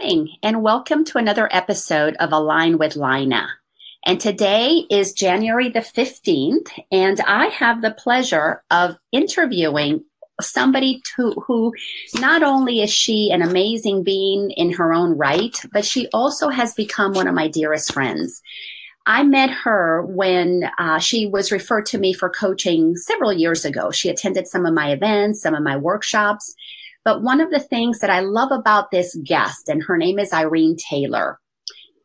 morning, and welcome to another episode of Align with Lina. And today is January the 15th, and I have the pleasure of interviewing somebody to, who not only is she an amazing being in her own right, but she also has become one of my dearest friends. I met her when uh, she was referred to me for coaching several years ago. She attended some of my events, some of my workshops. But one of the things that I love about this guest, and her name is Irene Taylor,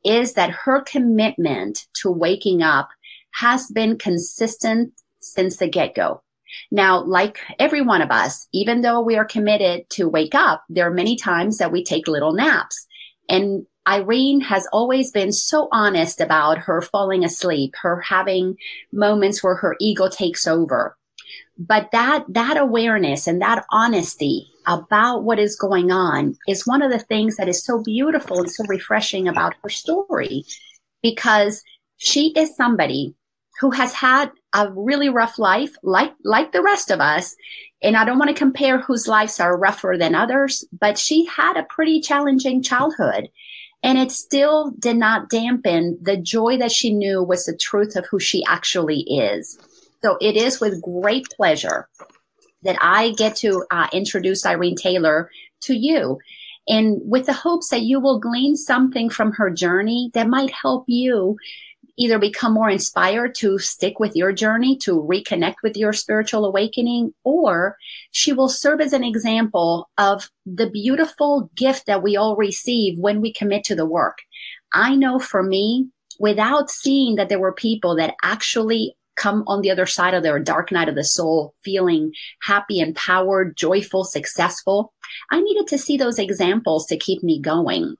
is that her commitment to waking up has been consistent since the get go. Now, like every one of us, even though we are committed to wake up, there are many times that we take little naps. And Irene has always been so honest about her falling asleep, her having moments where her ego takes over. But that, that awareness and that honesty about what is going on is one of the things that is so beautiful and so refreshing about her story because she is somebody who has had a really rough life, like, like the rest of us. And I don't want to compare whose lives are rougher than others, but she had a pretty challenging childhood. And it still did not dampen the joy that she knew was the truth of who she actually is. So it is with great pleasure that I get to uh, introduce Irene Taylor to you. And with the hopes that you will glean something from her journey that might help you either become more inspired to stick with your journey, to reconnect with your spiritual awakening, or she will serve as an example of the beautiful gift that we all receive when we commit to the work. I know for me, without seeing that there were people that actually come on the other side of their dark night of the soul feeling happy, empowered, joyful, successful, I needed to see those examples to keep me going.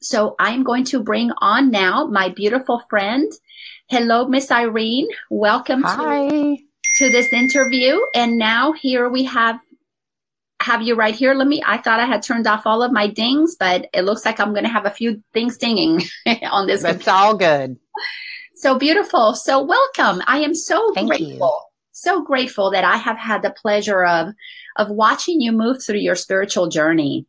So I'm going to bring on now my beautiful friend. Hello, Miss Irene. Welcome Hi. to, to this interview. And now here we have have you right here. Let me I thought I had turned off all of my dings, but it looks like I'm going to have a few things dinging on this. That's computer. all good. So beautiful. So welcome. I am so Thank grateful. You. So grateful that I have had the pleasure of of watching you move through your spiritual journey.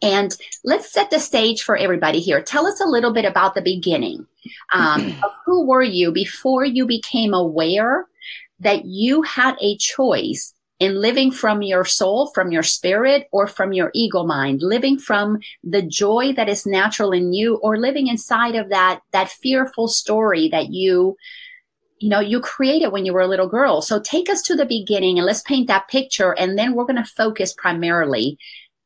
And let's set the stage for everybody here. Tell us a little bit about the beginning um, of who were you before you became aware that you had a choice in living from your soul, from your spirit, or from your ego mind, living from the joy that is natural in you, or living inside of that, that fearful story that you, you know, you created when you were a little girl. So take us to the beginning and let's paint that picture. And then we're going to focus primarily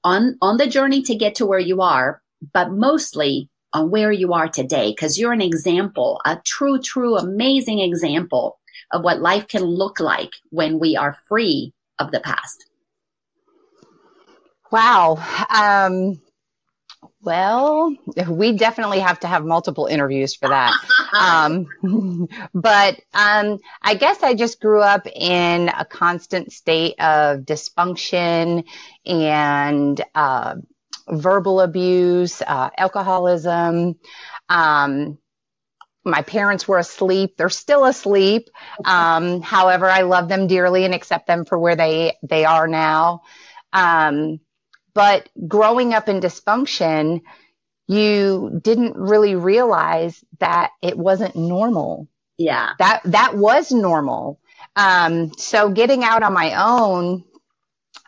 on, on the journey to get to where you are, but mostly on where you are today, because you're an example, a true, true, amazing example of what life can look like when we are free of the past? Wow. Um, well, we definitely have to have multiple interviews for that. um, but um, I guess I just grew up in a constant state of dysfunction and uh, verbal abuse, uh, alcoholism. Um, my parents were asleep. They're still asleep. Um, however, I love them dearly and accept them for where they, they are now. Um, but growing up in dysfunction, you didn't really realize that it wasn't normal. Yeah. That, that was normal. Um, so getting out on my own,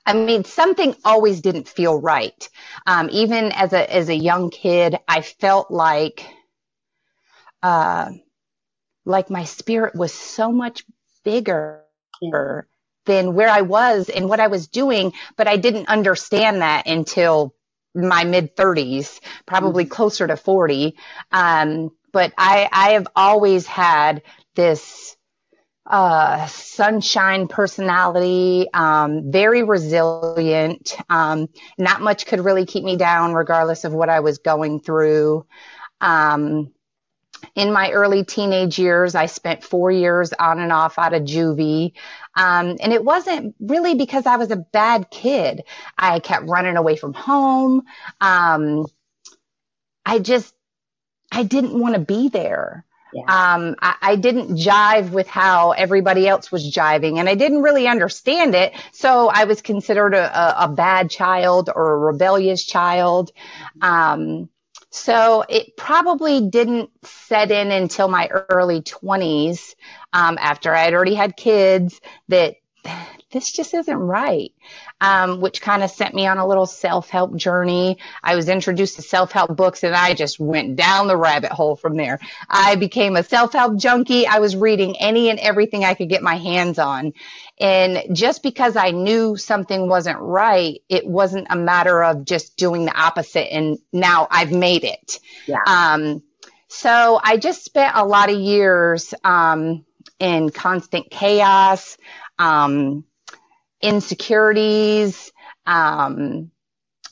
I mean, something always didn't feel right. Um, even as a, as a young kid, I felt like, uh, like my spirit was so much bigger than where I was and what I was doing, but I didn't understand that until my mid 30s, probably mm-hmm. closer to 40. Um, but I, I have always had this uh, sunshine personality, um, very resilient. Um, not much could really keep me down, regardless of what I was going through. Um, in my early teenage years, I spent four years on and off out of juvie. Um, and it wasn't really because I was a bad kid. I kept running away from home. Um, I just, I didn't want to be there. Yeah. Um, I, I, didn't jive with how everybody else was jiving and I didn't really understand it. So I was considered a, a, a bad child or a rebellious child. Um, so it probably didn't set in until my early 20s, um, after I had already had kids that this just isn't right. Um, which kind of sent me on a little self-help journey. I was introduced to self-help books and I just went down the rabbit hole from there. I became a self-help junkie. I was reading any and everything I could get my hands on. And just because I knew something wasn't right, it wasn't a matter of just doing the opposite and now I've made it. Yeah. Um, so I just spent a lot of years, um, in constant chaos um, insecurities. Um,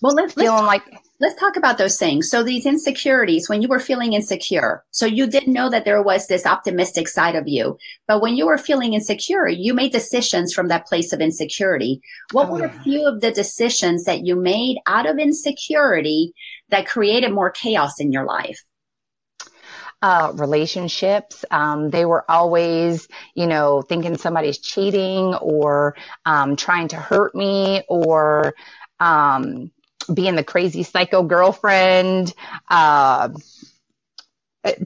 well, let's, feeling let's, like let's talk about those things. So these insecurities, when you were feeling insecure, so you didn't know that there was this optimistic side of you, but when you were feeling insecure, you made decisions from that place of insecurity. What oh, were yeah. a few of the decisions that you made out of insecurity that created more chaos in your life? Uh, relationships. Um, they were always, you know, thinking somebody's cheating or um, trying to hurt me or um, being the crazy psycho girlfriend. Uh,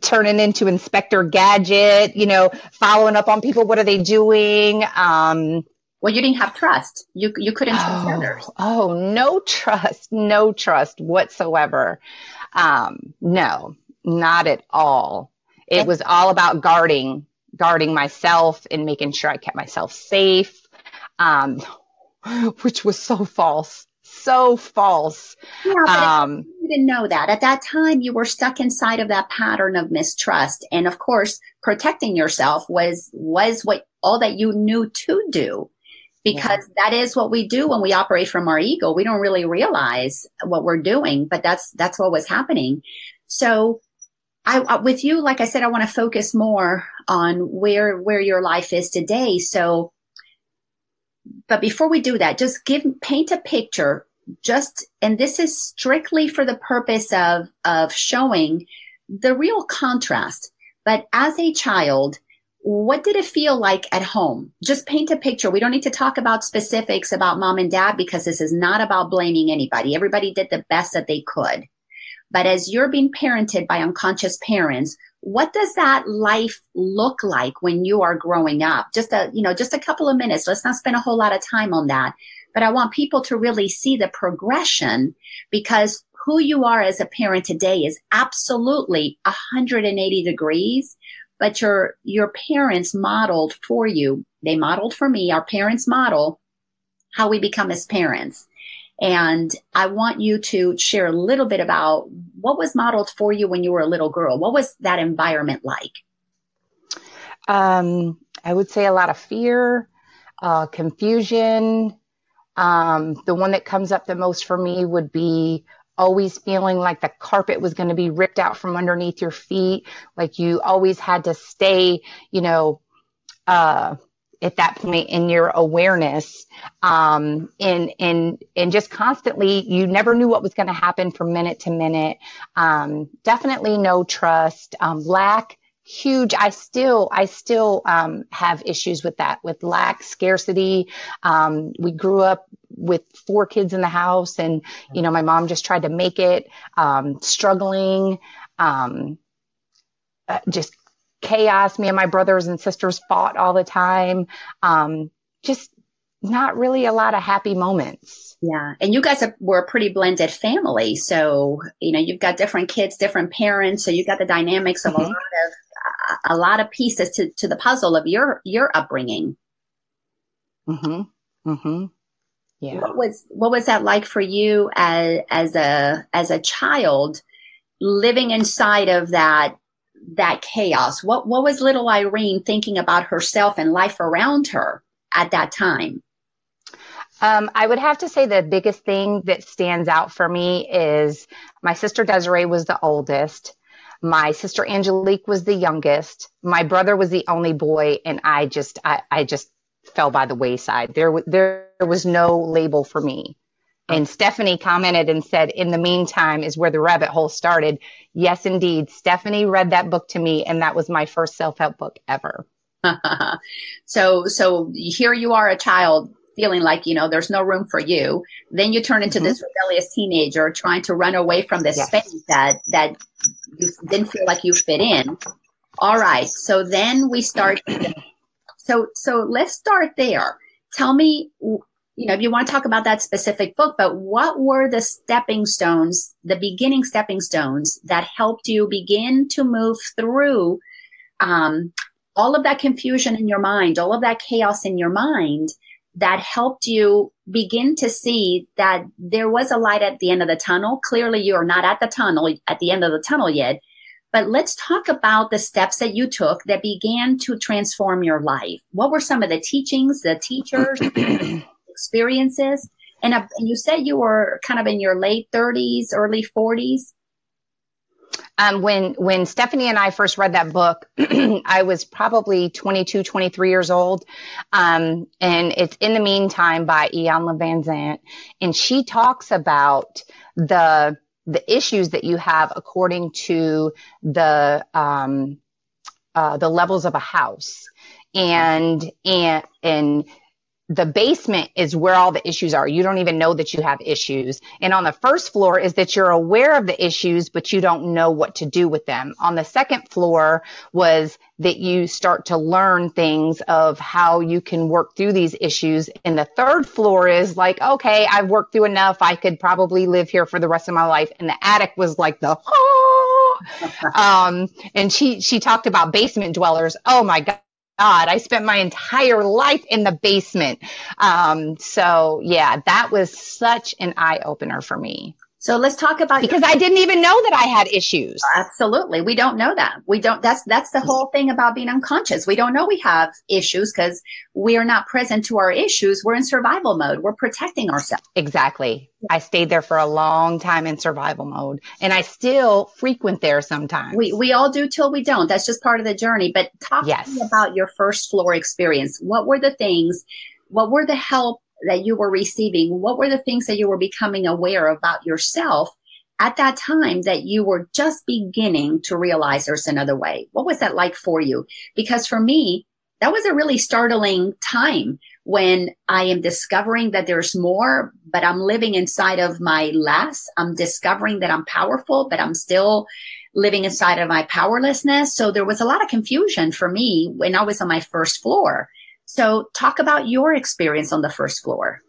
turning into Inspector Gadget, you know, following up on people. What are they doing? Um, well, you didn't have trust. You you couldn't trust oh, others. Oh, no trust, no trust whatsoever. Um, no, not at all. It was all about guarding, guarding myself and making sure I kept myself safe. Um, which was so false, so false. Yeah, but um, you didn't know that at that time. You were stuck inside of that pattern of mistrust, and of course, protecting yourself was was what all that you knew to do because yeah. that is what we do when we operate from our ego. We don't really realize what we're doing, but that's that's what was happening. So I, with you, like I said, I want to focus more on where, where your life is today. So, but before we do that, just give, paint a picture just, and this is strictly for the purpose of, of showing the real contrast. But as a child, what did it feel like at home? Just paint a picture. We don't need to talk about specifics about mom and dad because this is not about blaming anybody. Everybody did the best that they could. But as you're being parented by unconscious parents, what does that life look like when you are growing up? Just a, you know, just a couple of minutes. Let's not spend a whole lot of time on that. But I want people to really see the progression because who you are as a parent today is absolutely 180 degrees but your your parents modeled for you they modeled for me our parents model how we become as parents and I want you to share a little bit about what was modeled for you when you were a little girl. What was that environment like? Um, I would say a lot of fear, uh, confusion. Um, the one that comes up the most for me would be always feeling like the carpet was going to be ripped out from underneath your feet. Like you always had to stay, you know, uh, at that point in your awareness um, and and and just constantly you never knew what was going to happen from minute to minute. Um, definitely no trust um, lack huge i still i still um, have issues with that with lack scarcity. Um, we grew up with four kids in the house and you know my mom just tried to make it um, struggling uh, just chaos. Me and my brothers and sisters fought all the time. Um, just not really a lot of happy moments. Yeah. And you guys were a pretty blended family. So, you know, you've got different kids, different parents. So you've got the dynamics of mm-hmm. a lot of, a lot of pieces to, to the puzzle of your, your upbringing. Mm-hmm. Mm-hmm. Yeah. What was, what was that like for you as, as a, as a child living inside of that that chaos? What what was little Irene thinking about herself and life around her at that time? Um, I would have to say the biggest thing that stands out for me is my sister Desiree was the oldest. My sister Angelique was the youngest. My brother was the only boy, and I just I, I just fell by the wayside. There there was no label for me And Stephanie commented and said, in the meantime is where the rabbit hole started. Yes, indeed. Stephanie read that book to me, and that was my first self help book ever. so, so here you are, a child feeling like you know there's no room for you. Then you turn into mm-hmm. this rebellious teenager trying to run away from this yes. space that that you didn't feel like you fit in. All right, so then we start. So, so let's start there. Tell me you know, if you want to talk about that specific book, but what were the stepping stones, the beginning stepping stones that helped you begin to move through um, all of that confusion in your mind, all of that chaos in your mind that helped you begin to see that there was a light at the end of the tunnel. Clearly, you're not at the tunnel, at the end of the tunnel yet. But let's talk about the steps that you took that began to transform your life. What were some of the teachings, the teachers? experiences. And, uh, and you said you were kind of in your late 30s, early 40s. Um, when when Stephanie and I first read that book, I was probably 22, 23 years old. Um, and it's In the Meantime by Iyanla Vanzant. And she talks about the the issues that you have according to the um, uh, the levels of a house. And and and the basement is where all the issues are. You don't even know that you have issues. And on the first floor is that you're aware of the issues, but you don't know what to do with them. On the second floor was that you start to learn things of how you can work through these issues. And the third floor is like, okay, I've worked through enough. I could probably live here for the rest of my life. And the attic was like the, oh! um, and she, she talked about basement dwellers. Oh my God God, I spent my entire life in the basement. Um, so yeah, that was such an eye opener for me. So let's talk about because your- I didn't even know that I had issues. Absolutely. We don't know that. We don't that's that's the whole thing about being unconscious. We don't know we have issues because we are not present to our issues. We're in survival mode. We're protecting ourselves. Exactly. I stayed there for a long time in survival mode and I still frequent there sometimes. We we all do till we don't. That's just part of the journey. But talk yes. to me about your first floor experience. What were the things what were the help that you were receiving? What were the things that you were becoming aware about yourself at that time that you were just beginning to realize there's another way? What was that like for you? Because for me, that was a really startling time when I am discovering that there's more, but I'm living inside of my less. I'm discovering that I'm powerful, but I'm still living inside of my powerlessness. So there was a lot of confusion for me when I was on my first floor. So, talk about your experience on the first floor.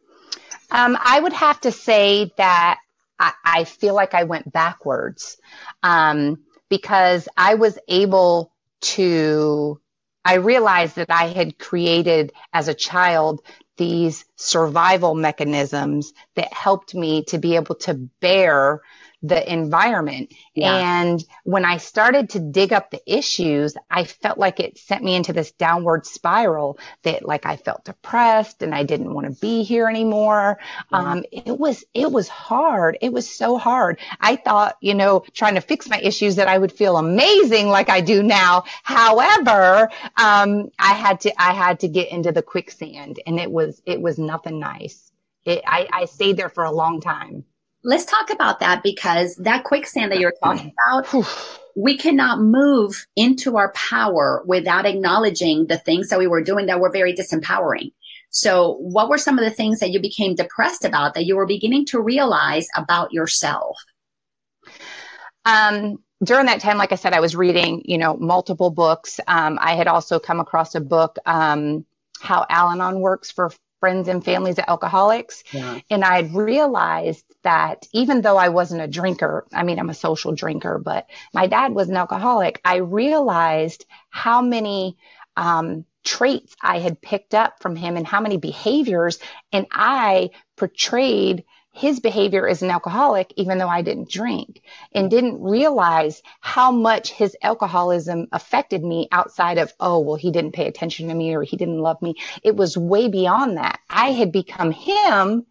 Um, I would have to say that I, I feel like I went backwards um, because I was able to, I realized that I had created as a child these survival mechanisms that helped me to be able to bear the environment. Yeah. And when I started to dig up the issues, I felt like it sent me into this downward spiral that like I felt depressed and I didn't want to be here anymore. Um, it was, it was hard. It was so hard. I thought, you know, trying to fix my issues that I would feel amazing like I do now. However, um, I had to, I had to get into the quicksand and it was, it was nothing nice. It, I, I stayed there for a long time. Let's talk about that because that quicksand that you're talking about, we cannot move into our power without acknowledging the things that we were doing that were very disempowering. So, what were some of the things that you became depressed about that you were beginning to realize about yourself? Um, during that time, like I said, I was reading, you know, multiple books. Um, I had also come across a book, um, How Al Anon Works for friends and families of alcoholics. Yeah. And I had realized that even though I wasn't a drinker, I mean, I'm a social drinker, but my dad was an alcoholic. I realized how many, um, traits I had picked up from him and how many behaviors and I portrayed his behavior as an alcoholic, even though I didn't drink and didn't realize how much his alcoholism affected me outside of, oh, well, he didn't pay attention to me or he didn't love me. It was way beyond that. I had become him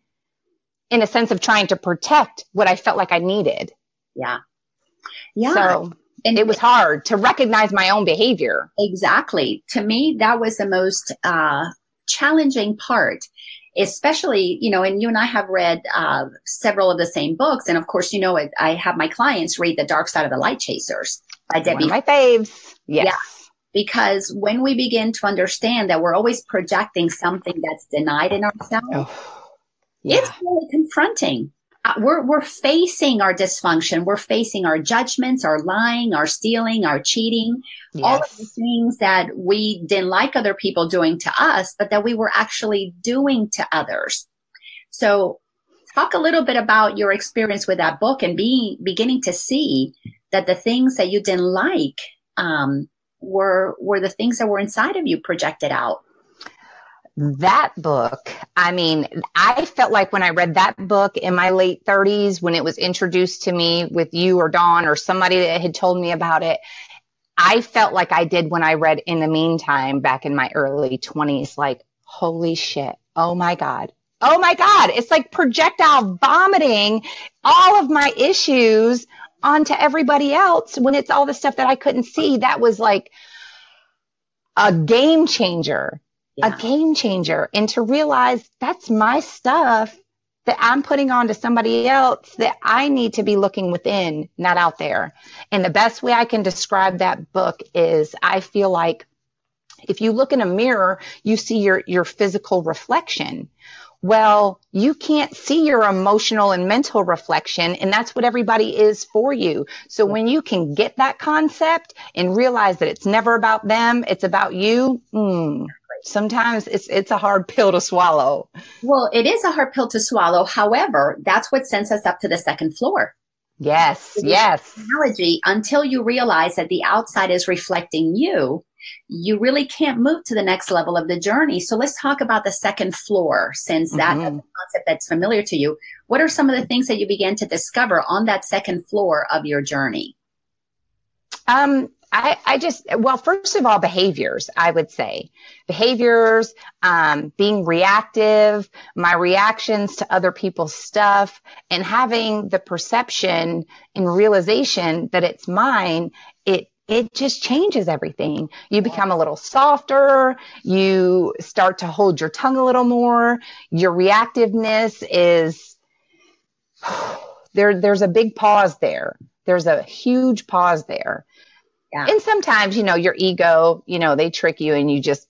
in a sense of trying to protect what I felt like I needed. Yeah. Yeah. So and it was hard to recognize my own behavior. Exactly. To me, that was the most uh, challenging part especially, you know, and you and I have read uh, several of the same books. And of course, you know, I have my clients read The Dark Side of the Light Chasers by Debbie. My faves. Yes. Yeah. Because when we begin to understand that we're always projecting something that's denied in ourselves, oh, yeah. it's really confronting. Uh, we're, we're facing our dysfunction. We're facing our judgments, our lying, our stealing, our cheating, yes. all of the things that we didn't like other people doing to us, but that we were actually doing to others. So talk a little bit about your experience with that book and being, beginning to see that the things that you didn't like, um, were, were the things that were inside of you projected out that book, I mean, I felt like when I read that book in my late 30s, when it was introduced to me with you or Dawn or somebody that had told me about it, I felt like I did when I read In the Meantime back in my early 20s, like, holy shit. Oh my God. Oh my God. It's like projectile vomiting all of my issues onto everybody else when it's all the stuff that I couldn't see. That was like a game changer yeah. a game changer and to realize that's my stuff that I'm putting on to somebody else that I need to be looking within, not out there. And the best way I can describe that book is I feel like if you look in a mirror, you see your, your physical reflection. Well, you can't see your emotional and mental reflection, and that's what everybody is for you. So when you can get that concept and realize that it's never about them, it's about you, mm, sometimes it's it's a hard pill to swallow. Well, it is a hard pill to swallow. However, that's what sends us up to the second floor. Yes, yes. Analogy until you realize that the outside is reflecting you, you really can't move to the next level of the journey. So let's talk about the second floor, since mm-hmm. that's a concept that's familiar to you. What are some of the things that you began to discover on that second floor of your journey? Um, I, I just, well, first of all, behaviors, I would say behaviors, um, being reactive, my reactions to other people's stuff and having the perception and realization that it's mine. It, it just changes everything. You become a little softer. You start to hold your tongue a little more. Your reactiveness is there. There's a big pause there. There's a huge pause there yeah. And sometimes, you know, your ego, you know, they trick you and you just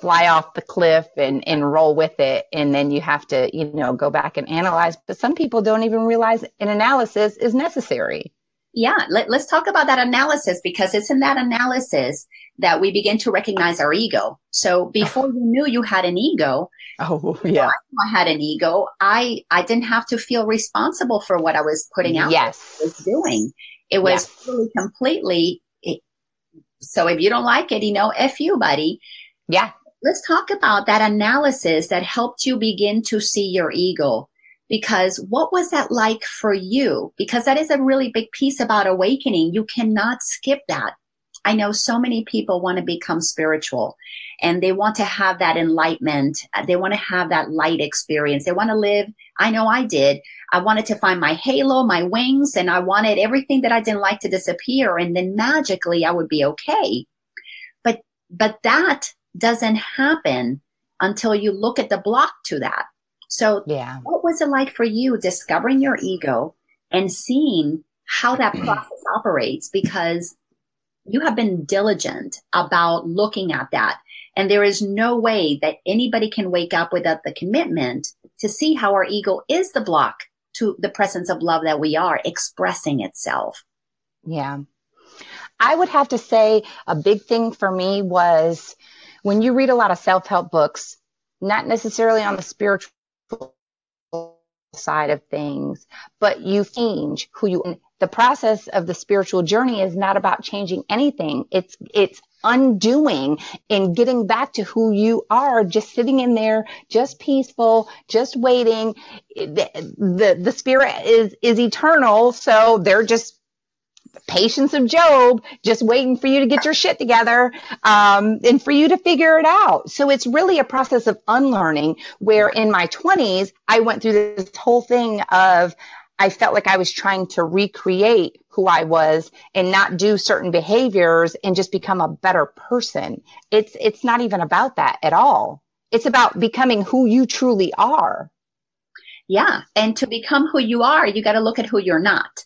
fly off the cliff and, and roll with it. And then you have to, you know, go back and analyze. But some people don't even realize an analysis is necessary. Yeah. Let, us talk about that analysis because it's in that analysis that we begin to recognize our ego. So before you knew you had an ego, oh yeah, I, I had an ego. I I didn't have to feel responsible for what I was putting out. Yes, was doing. It was yes. really completely so if you don't like it, you know, F you, buddy. Yeah. Let's talk about that analysis that helped you begin to see your ego. Because what was that like for you? Because that is a really big piece about awakening. You cannot skip that. I know so many people want to become spiritual and they want to have that enlightenment. They want to have that light experience. They want to live. I know I did. I wanted to find my halo, my wings, and I wanted everything that I didn't like to disappear. And then magically I would be okay. But, but that doesn't happen until you look at the block to that. So yeah. what was it like for you discovering your ego and seeing how that process operates? Because you have been diligent about looking at that. And there is no way that anybody can wake up without the commitment to see how our ego is the block to the presence of love that we are expressing itself. Yeah. I would have to say a big thing for me was when you read a lot of self help books, not necessarily on the spiritual side of things, but you change who you the process of the spiritual journey is not about changing anything. It's it's undoing and getting back to who you are, just sitting in there, just peaceful, just waiting. The, the, the spirit is, is eternal. So they're just patience of Job, just waiting for you to get your shit together, um, and for you to figure it out. So it's really a process of unlearning where in my twenties, I went through this whole thing of, I felt like I was trying to recreate who I was and not do certain behaviors and just become a better person. It's, it's not even about that at all. It's about becoming who you truly are. Yeah. And to become who you are, you got to look at who you're not.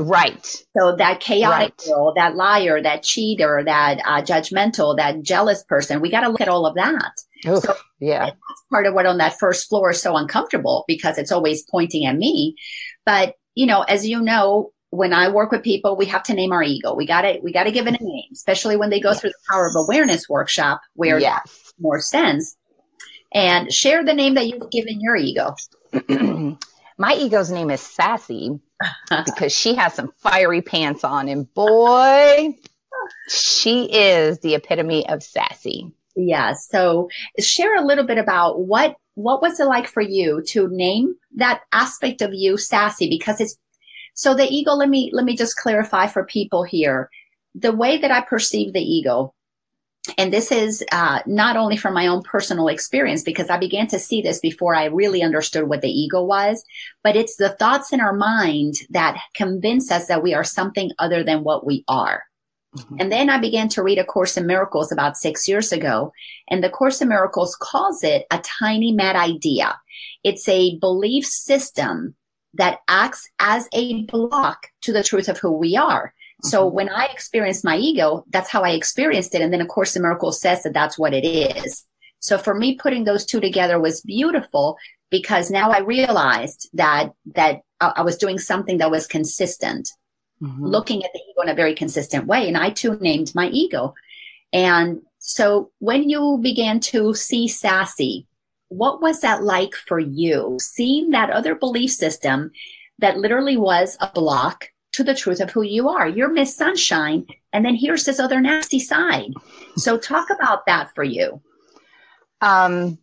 Right. So that chaotic right. girl, that liar, that cheater, that uh, judgmental, that jealous person, we got to look at all of that. Oof, so yeah. That's part of what on that first floor is so uncomfortable because it's always pointing at me. But, you know, as you know, when I work with people, we have to name our ego. We got to we got to give it a mm-hmm. name, especially when they go yes. through the power of awareness workshop where yes. more sense. And share the name that you've given your ego. My ego's name is Sassy because she has some fiery pants on, and boy, she is the epitome of sassy. Yeah. So share a little bit about what what was it like for you to name that aspect of you sassy because it's so the ego, let me, let me just clarify for people here. The way that I perceive the ego, and this is uh, not only from my own personal experience because I began to see this before I really understood what the ego was, but it's the thoughts in our mind that convince us that we are something other than what we are. Mm-hmm. And then I began to read A Course in Miracles about six years ago. And the Course in Miracles calls it a tiny mad idea. It's a belief system that acts as a block to the truth of who we are. Mm-hmm. So when I experienced my ego, that's how I experienced it. And then of course the miracle says that that's what it is. So for me, putting those two together was beautiful because now I realized that, that I was doing something that was consistent, mm-hmm. looking at the ego in a very consistent way. And I too named my ego. And so when you began to see sassy, what was that like for you? Seeing that other belief system that literally was a block to the truth of who you are. You're Miss Sunshine, and then here's this other nasty side. So, talk about that for you. Um,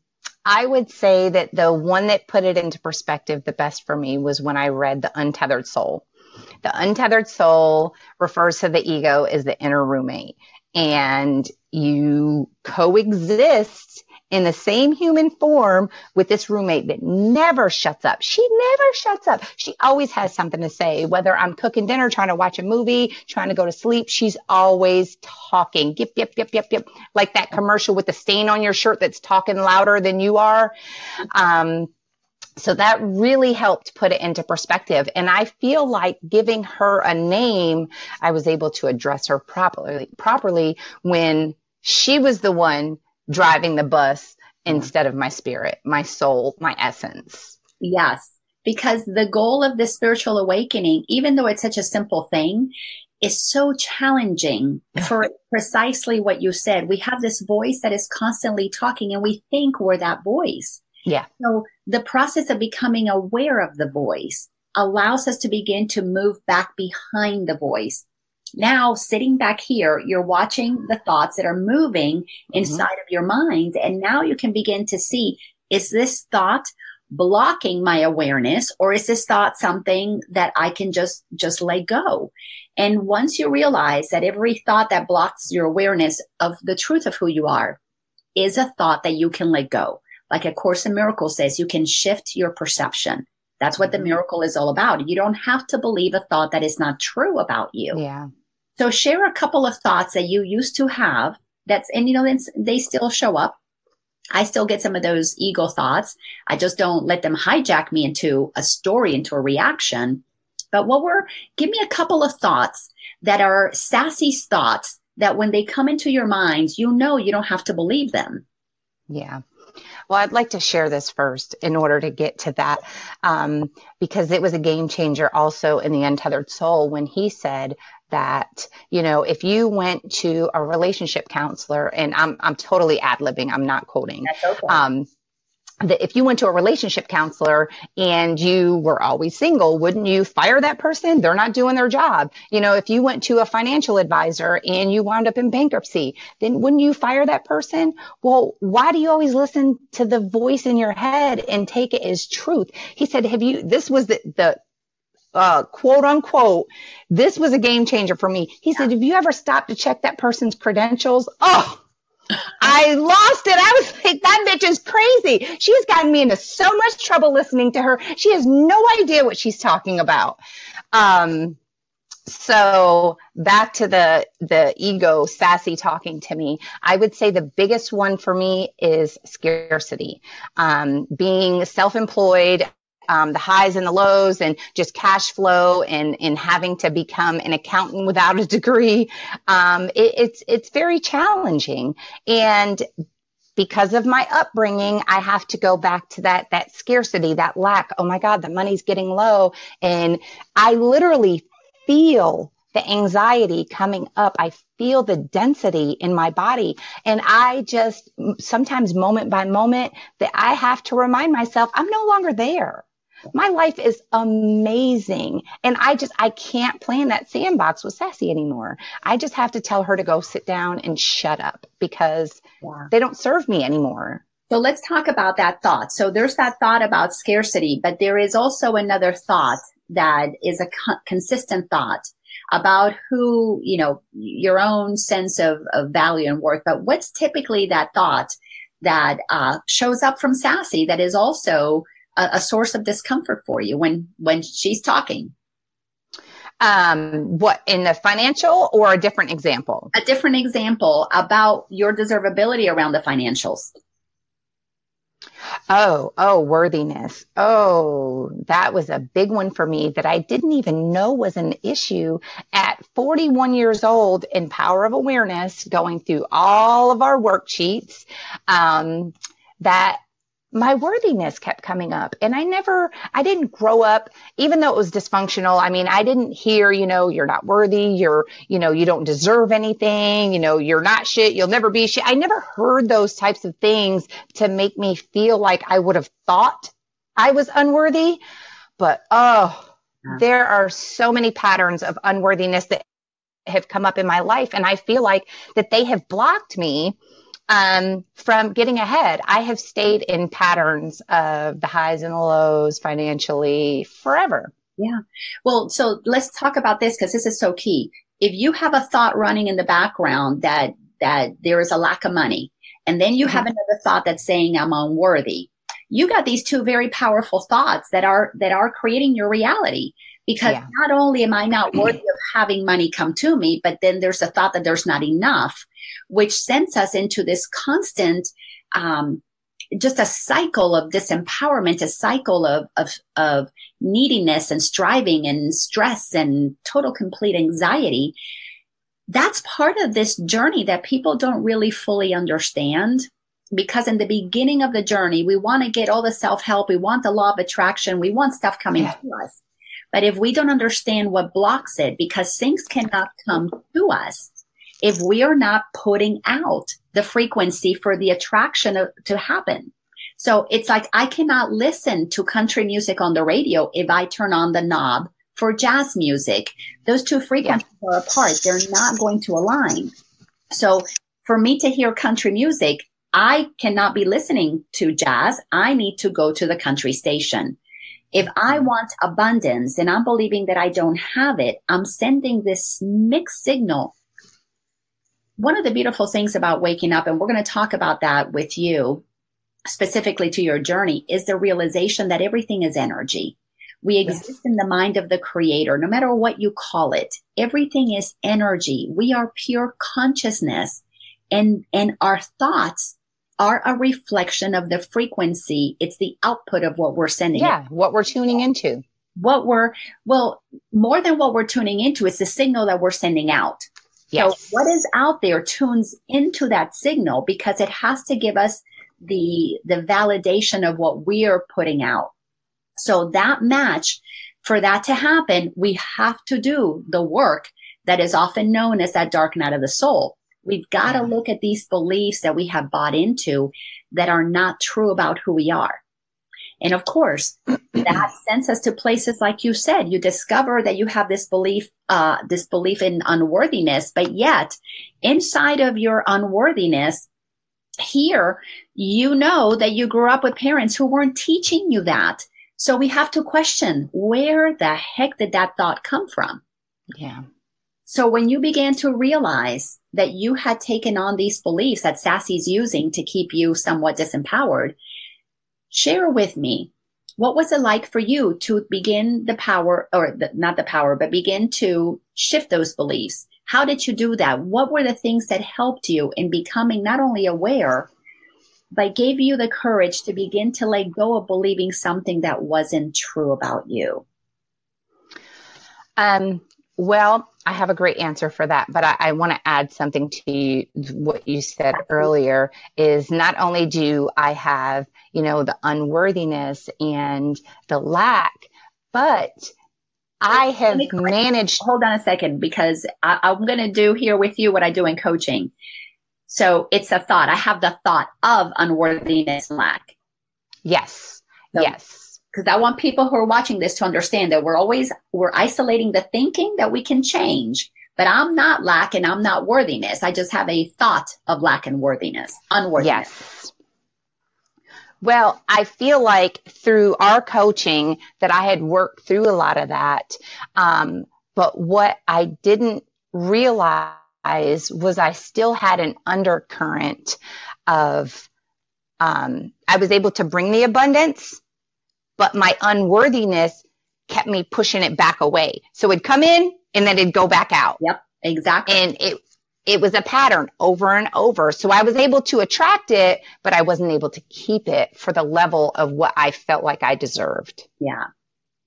I would say that the one that put it into perspective the best for me was when I read The Untethered Soul. The untethered soul refers to the ego as the inner roommate, and you coexist in the same human form with this roommate that never shuts up. She never shuts up. She always has something to say, whether I'm cooking dinner, trying to watch a movie, trying to go to sleep. She's always talking. Yip, yip, yip, yip, yip. Like that commercial with the stain on your shirt that's talking louder than you are. Um, so that really helped put it into perspective. And I feel like giving her a name, I was able to address her properly, properly when she was the one driving the bus mm-hmm. instead of my spirit, my soul, my essence. Yes. Because the goal of this spiritual awakening, even though it's such a simple thing, is so challenging for precisely what you said. We have this voice that is constantly talking and we think we're that voice. Yeah. So the process of becoming aware of the voice allows us to begin to move back behind the voice now sitting back here, you're watching the thoughts that are moving mm-hmm. inside mm-hmm. of your mind. And now you can begin to see, is this thought blocking my awareness or is this thought something that I can just, just let go? And once you realize that every thought that blocks your awareness of the truth of who you are is a thought that you can let go. Like a course in miracles says, you can shift your perception. That's what the mm-hmm. miracle is all about. You don't have to believe a thought that is not true about you. Yeah. So share a couple of thoughts that you used to have that's, and you know, they still show up. I still get some of those ego thoughts. I just don't let them hijack me into a story, into a reaction. But what were, give me a couple of thoughts that are sassy thoughts that when they come into your mind, you know you don't have to believe them. Yeah. Well, I'd like to share this first in order to get to that, um, because it was a game changer also in the Untethered Soul when he said that, you know, if you went to a relationship counselor, and I'm, I'm totally ad libbing, I'm not quoting. Okay. Um, that if you went to a relationship counselor and you were always single, wouldn't you fire that person? They're not doing their job. You know, if you went to a financial advisor and you wound up in bankruptcy, then wouldn't you fire that person? Well, why do you always listen to the voice in your head and take it as truth? He said, have you, this was the, the, uh, quote unquote, this was a game changer for me. He yeah. said, have you ever stopped to check that person's credentials? Oh, I lost it. I was like, that bitch is crazy. She's gotten me into so much trouble listening to her. She has no idea what she's talking about. Um, so back to the the ego sassy talking to me i would say the biggest one for me is scarcity um, being self-employed um, the highs and the lows and just cash flow and, and having to become an accountant without a degree. Um, it, it's, it's very challenging. And because of my upbringing, I have to go back to that, that scarcity, that lack. Oh my God, the money's getting low. And I literally feel the anxiety coming up. I feel the density in my body. And I just sometimes moment by moment that I have to remind myself I'm no longer there. My life is amazing. And I just, I can't play in that sandbox with Sassy anymore. I just have to tell her to go sit down and shut up because yeah. they don't serve me anymore. So let's talk about that thought. So there's that thought about scarcity, but there is also another thought that is a co- consistent thought about who, you know, your own sense of, of value and worth. But what's typically that thought that uh, shows up from Sassy that is also a, a source of discomfort for you when when she's talking? um what in the financial or a different example a different example about your deservability around the financials Oh, oh, worthiness. Oh, that was a big one for me that I didn't even know was an issue at 41 years old in Power of Awareness, going through all of our worksheets. Um, that my worthiness kept coming up and I never, I didn't grow up, even though it was dysfunctional. I mean, I didn't hear, you know, you're not worthy. You're, you know, you don't deserve anything. You know, you're not shit. You'll never be shit. I never heard those types of things to make me feel like I would have thought I was unworthy. But oh, there are so many patterns of unworthiness that have come up in my life. And I feel like that they have blocked me um, from getting ahead. I have stayed in patterns of the highs and the lows financially forever. Yeah. Well, so let's talk about this because this is so key. If you have a thought running in the background that that there is a lack of money, and then you mm-hmm. have another thought that's saying I'm unworthy, you got these two very powerful thoughts that are that are creating your reality because yeah. not only am I not worthy of having money come to me, but then there's a thought that there's not enough, which sends us into this constant, um, just a cycle of disempowerment, a cycle of, of, of neediness and striving and stress and total complete anxiety. That's part of this journey that people don't really fully understand because in the beginning of the journey, we want to get all the self help. We want the law of attraction. We want stuff coming yeah. to us. But if we don't understand what blocks it, because things cannot come to us if we are not putting out the frequency for the attraction to happen. So it's like I cannot listen to country music on the radio if I turn on the knob for jazz music. Those two frequencies yeah. are apart. They're not going to align. So for me to hear country music, I cannot be listening to jazz. I need to go to the country station. If I want abundance and I'm believing that I don't have it, I'm sending this mixed signal. One of the beautiful things about waking up, and we're going to talk about that with you specifically to your journey, is the realization that everything is energy. We exist yes. in the mind of the creator, no matter what you call it. Everything is energy. We are pure consciousness and, and our thoughts are a reflection of the frequency. It's the output of what we're sending. Yeah, what we're tuning into. What we're, well, more than what we're tuning into, it's the signal that we're sending out. Yes. So what is out there tunes into that signal because it has to give us the, the validation of what we are putting out. So that match, for that to happen, we have to do the work that is often known as that dark night of the soul. We've got to look at these beliefs that we have bought into that are not true about who we are. And of course, that sends us to places like you said. You discover that you have this belief, uh, this belief in unworthiness, but yet inside of your unworthiness, here, you know that you grew up with parents who weren't teaching you that. So we have to question where the heck did that thought come from? Yeah. So when you began to realize that you had taken on these beliefs that Sassy's using to keep you somewhat disempowered, share with me what was it like for you to begin the power or the, not the power, but begin to shift those beliefs? How did you do that? What were the things that helped you in becoming not only aware, but gave you the courage to begin to let go of believing something that wasn't true about you? Um, well, I have a great answer for that, but I, I want to add something to you, what you said earlier is not only do I have, you know, the unworthiness and the lack, but I have managed. Hold on a second, because I, I'm going to do here with you what I do in coaching. So it's a thought. I have the thought of unworthiness and lack. Yes. So, yes. Because I want people who are watching this to understand that we're always we're isolating the thinking that we can change. But I'm not lack and I'm not worthiness. I just have a thought of lack and worthiness, unworthiness. Yes. Well, I feel like through our coaching that I had worked through a lot of that. Um, but what I didn't realize was I still had an undercurrent of, um, I was able to bring the abundance, but my unworthiness kept me pushing it back away. So it'd come in and then it'd go back out. Yep, exactly. And it, it was a pattern over and over. So I was able to attract it, but I wasn't able to keep it for the level of what I felt like I deserved. Yeah.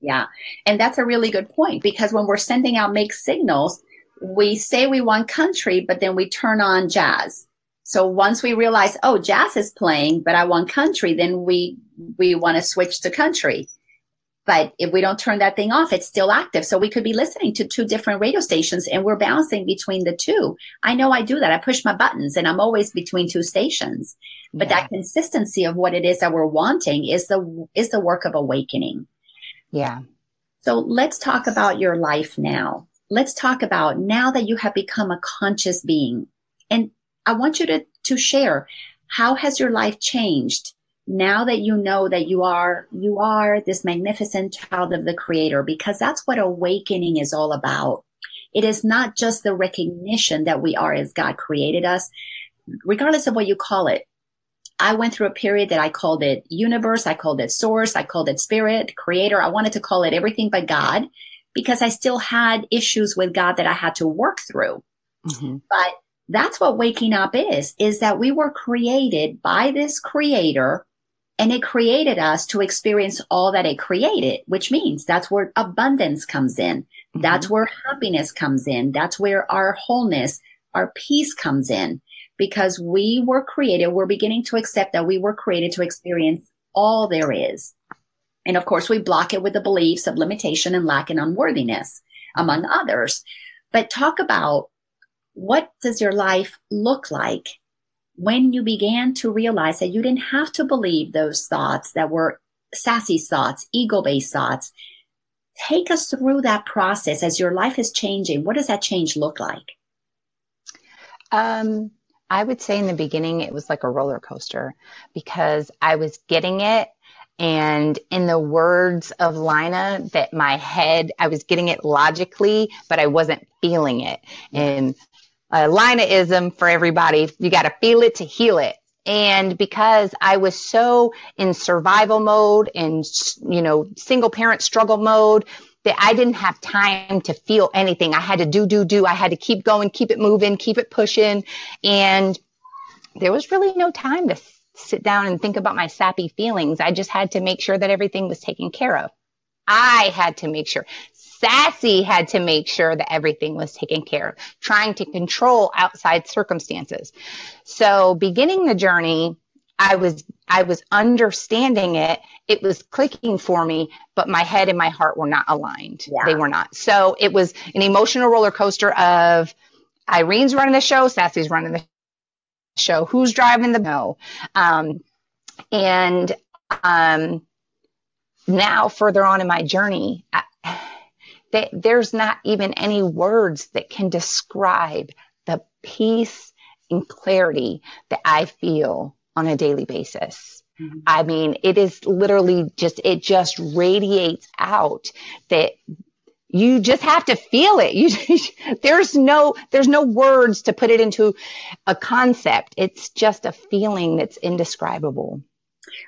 Yeah. And that's a really good point because when we're sending out mixed signals, we say we want country, but then we turn on jazz. So once we realize, oh, jazz is playing, but I want country, then we, we want to switch to country. But if we don't turn that thing off, it's still active. So we could be listening to two different radio stations and we're balancing between the two. I know I do that. I push my buttons and I'm always between two stations. But yeah. that consistency of what it is that we're wanting is the, is the work of awakening. Yeah. So let's talk about your life now let's talk about now that you have become a conscious being. And I want you to, to share how has your life changed now that you know that you are, you are this magnificent child of the creator, because that's what awakening is all about. It is not just the recognition that we are as God created us, regardless of what you call it. I went through a period that I called it universe. I called it source. I called it spirit, creator. I wanted to call it everything but God because I still had issues with God that I had to work through. Mm-hmm. But that's what waking up is, is that we were created by this creator and it created us to experience all that it created, which means that's where abundance comes in. Mm-hmm. That's where happiness comes in. That's where our wholeness, our peace comes in because we were created. We're beginning to accept that we were created to experience all there is. And of course, we block it with the beliefs of limitation and lack and unworthiness, among others. But talk about what does your life look like when you began to realize that you didn't have to believe those thoughts that were sassy thoughts, ego based thoughts. Take us through that process as your life is changing. What does that change look like? Um, I would say in the beginning, it was like a roller coaster because I was getting it and in the words of Lina, that my head, I was getting it logically, but I wasn't feeling it. And uh, Linaism for everybody, you got to feel it to heal it. And because I was so in survival mode and, you know, single parent struggle mode, that I didn't have time to feel anything. I had to do, do, do. I had to keep going, keep it moving, keep it pushing. And there was really no time to sit down and think about my sappy feelings. I just had to make sure that everything was taken care of. I had to make sure. Sassy had to make sure that everything was taken care of, trying to control outside circumstances. So beginning the journey, I was, I was understanding it. It was clicking for me, but my head and my heart were not aligned. Yeah. They were not. So it was an emotional roller coaster of Irene's running the show, Sassy's running the show who's driving the no um, and um, now further on in my journey I, they, there's not even any words that can describe the peace and clarity that i feel on a daily basis mm-hmm. I mean, it is literally just, it just radiates out that you just have to feel it. You, there's no, there's no words to put it into a concept. It's just a feeling that's indescribable.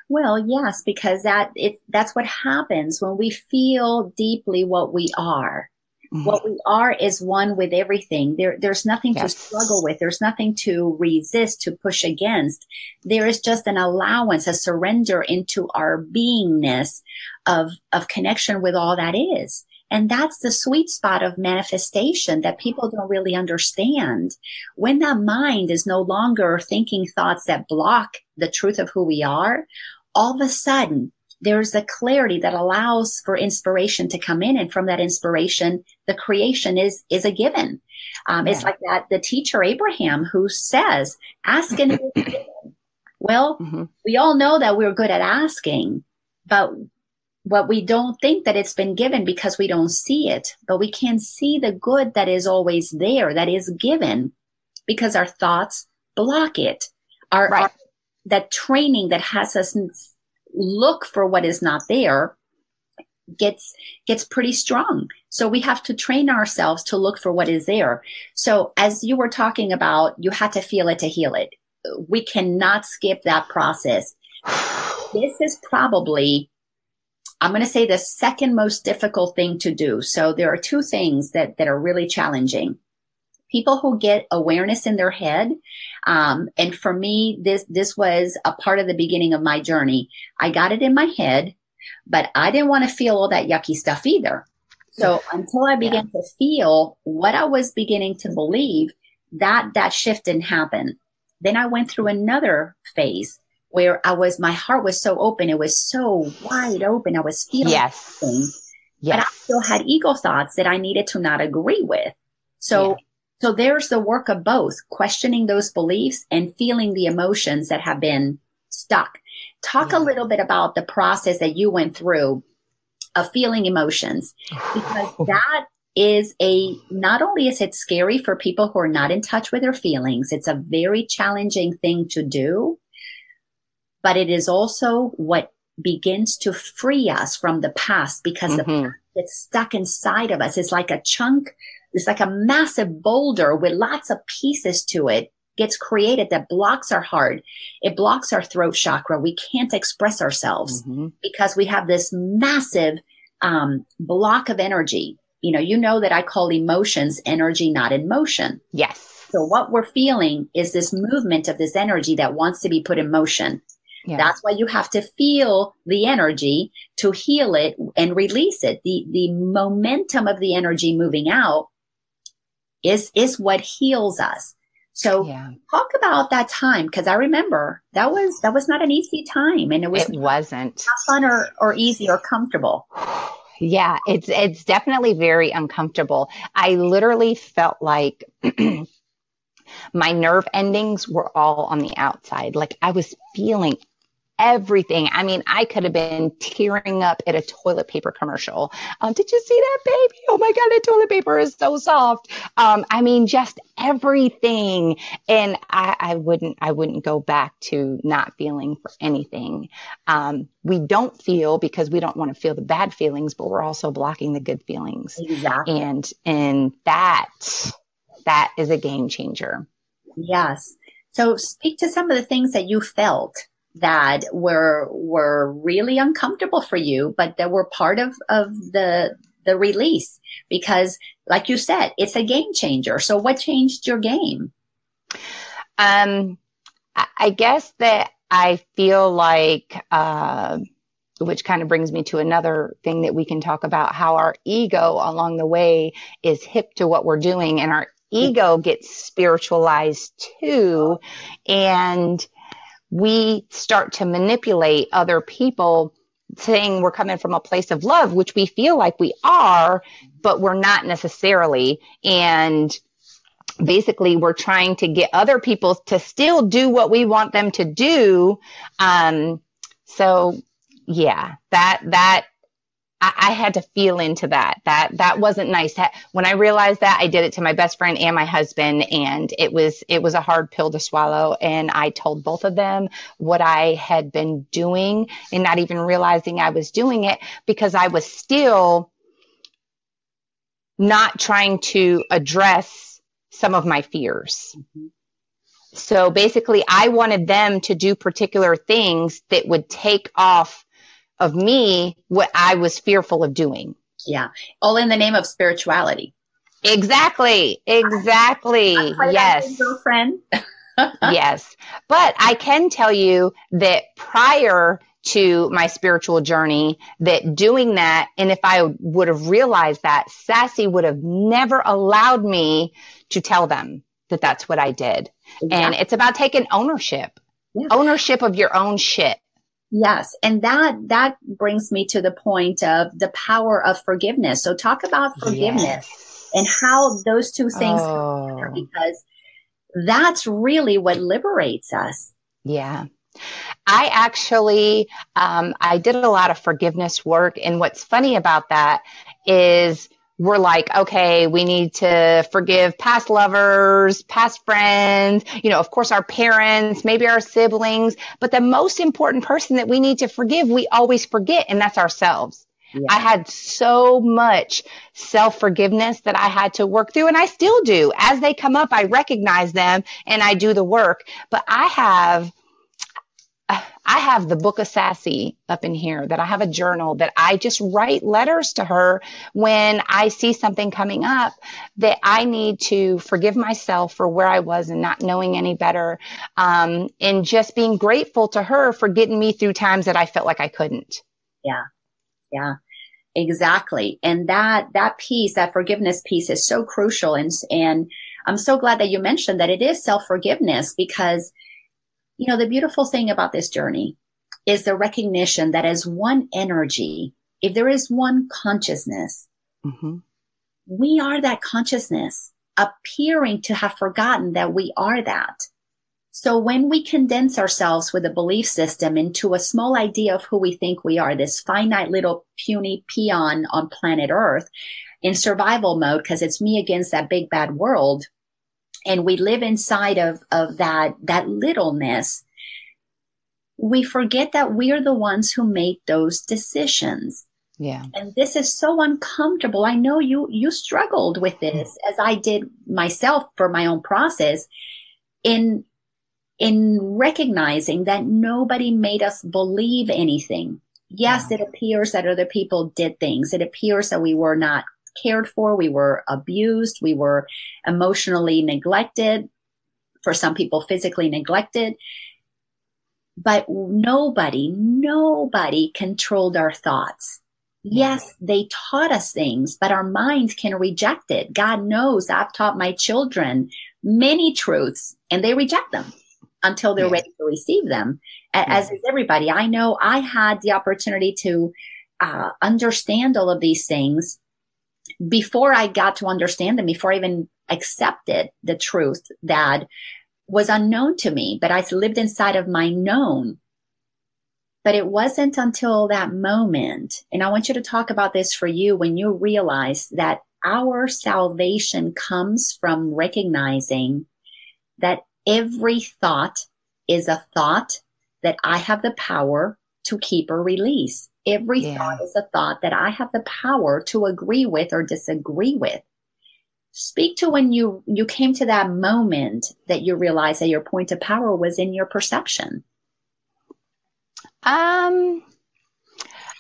Well, yes, because that it that's what happens when we feel deeply what we are. Mm-hmm. What we are is one with everything. There, there's nothing yes. to struggle with. There's nothing to resist, to push against. There is just an allowance, a surrender into our beingness of, of connection with all that is. And that's the sweet spot of manifestation that people don't really understand. When that mind is no longer thinking thoughts that block the truth of who we are, all of a sudden there's a clarity that allows for inspiration to come in. And from that inspiration, the creation is, is a given. Um, yeah. It's like that, the teacher Abraham who says, ask and Well, mm-hmm. we all know that we're good at asking, but what we don't think that it's been given because we don't see it, but we can see the good that is always there, that is given because our thoughts block it. Our, right. our that training that has us look for what is not there gets gets pretty strong. So we have to train ourselves to look for what is there. So as you were talking about you had to feel it to heal it. We cannot skip that process. This is probably I'm going to say the second most difficult thing to do. So there are two things that, that are really challenging. People who get awareness in their head. Um, and for me, this, this was a part of the beginning of my journey. I got it in my head, but I didn't want to feel all that yucky stuff either. So until I began yeah. to feel what I was beginning to believe, that, that shift didn't happen. Then I went through another phase where I was, my heart was so open. It was so wide open. I was feeling yes. Yes. But I still had ego thoughts that I needed to not agree with. So, yeah. so there's the work of both questioning those beliefs and feeling the emotions that have been stuck. Talk yeah. a little bit about the process that you went through of feeling emotions because that is a not only is it scary for people who are not in touch with their feelings, it's a very challenging thing to do but it is also what begins to free us from the past because mm-hmm. the past gets stuck inside of us. It's like a chunk, it's like a massive boulder with lots of pieces to it gets created that blocks our heart. It blocks our throat chakra. We can't express ourselves mm-hmm. because we have this massive um, block of energy. You know, you know that I call emotions energy, not in motion. Yes. So what we're feeling is this movement of this energy that wants to be put in motion. Yeah. That's why you have to feel the energy to heal it and release it. The, the momentum of the energy moving out is, is what heals us. So yeah. talk about that time. Cause I remember that was, that was not an easy time and it was, it wasn't fun or, or easy or comfortable. Yeah, it's, it's definitely very uncomfortable. I literally felt like my nerve endings were all on the outside. Like I was feeling everything. I mean, I could have been tearing up at a toilet paper commercial. Um, did you see that baby? Oh my God, the toilet paper is so soft. Um, I mean, just everything. And I, I wouldn't, I wouldn't go back to not feeling for anything. Um, we don't feel because we don't want to feel the bad feelings, but we're also blocking the good feelings. Exactly. And, and that, that is a game changer. Yes. So speak to some of the things that you felt that were were really uncomfortable for you, but that were part of of the the release because, like you said, it's a game changer. So, what changed your game? Um, I guess that I feel like. Uh, which kind of brings me to another thing that we can talk about how our ego along the way is hip to what we're doing and our ego gets spiritualized too. And we start to manipulate other people saying we're coming from a place of love, which we feel like we are, but we're not necessarily. And basically we're trying to get other people to still do what we want them to do. Um, so yeah, that, that I, I, had to feel into that. That that wasn't nice. That, When I realized that, I did it to my best friend and my husband, and it was it was a hard pill to swallow. And I told both of them what I had been doing, and not even realizing I was doing it because I was still not trying to address some of my fears. Mm-hmm. so basically, I wanted them to do particular things that would take off of me what I was fearful of doing. Yeah. All in the name of spirituality. Exactly. Exactly. Yes. Girlfriend. yes. But I can tell you that prior to my spiritual journey, that doing that, and if I would have realized that, Sassy would have never allowed me to tell them that that's what I did. And it's about taking ownership, yeah. ownership of your own shit. Yes. And that, that brings me to the point of the power of forgiveness. So talk about forgiveness yes. and how those two things oh. because that's really what liberates us. Yeah. I actually, um, I did a lot of forgiveness work. And what's funny about that is we're like, okay, we need to forgive past lovers, past friends, you know, of course, our parents, maybe our siblings, but the most important person that we need to forgive, we always forget, and that's ourselves. Yeah. I had so much self forgiveness that I had to work through, and I still do. As they come up, I recognize them and I do the work. But I have I have the book of Sassy up in here that I have a journal that I just write letters to her when I see something coming up that I need to forgive myself for where I was and not knowing any better. Um, and just being grateful to her for getting me through times that I felt like I couldn't. Yeah. Yeah. Exactly. And that, that piece, that forgiveness piece is so crucial. And, and I'm so glad that you mentioned that it is self forgiveness because you know, the beautiful thing about this journey is the recognition that as one energy, if there is one consciousness, mm-hmm. we are that consciousness appearing to have forgotten that we are that. So when we condense ourselves with a belief system into a small idea of who we think we are, this finite little puny peon on planet Earth in survival mode, because it's me against that big bad world, and we live inside of, of that, that littleness, we forget that we're the ones who make those decisions. Yeah. And this is so uncomfortable. I know you, you struggled with hmm. this as I did myself for my own process in, in recognizing that nobody made us believe anything. Yes, it appears that other people did things. It appears that we were not cared for, we were abused, we were emotionally neglected, for some people, physically neglected. But nobody, nobody controlled our thoughts. Yes, they taught us things, but our minds can reject it. God knows I've taught my children many truths and they reject them until they're yeah. ready to receive them, as is everybody. I know I had the opportunity to uh, understand all of these things before I got to understand them, before I even accepted the truth that was unknown to me, but I lived inside of my known. But it wasn't until that moment, and I want you to talk about this for you when you realize that our salvation comes from recognizing that every thought is a thought that I have the power to keep or release. Every yeah. thought is a thought that I have the power to agree with or disagree with. Speak to when you, you came to that moment that you realized that your point of power was in your perception. Um,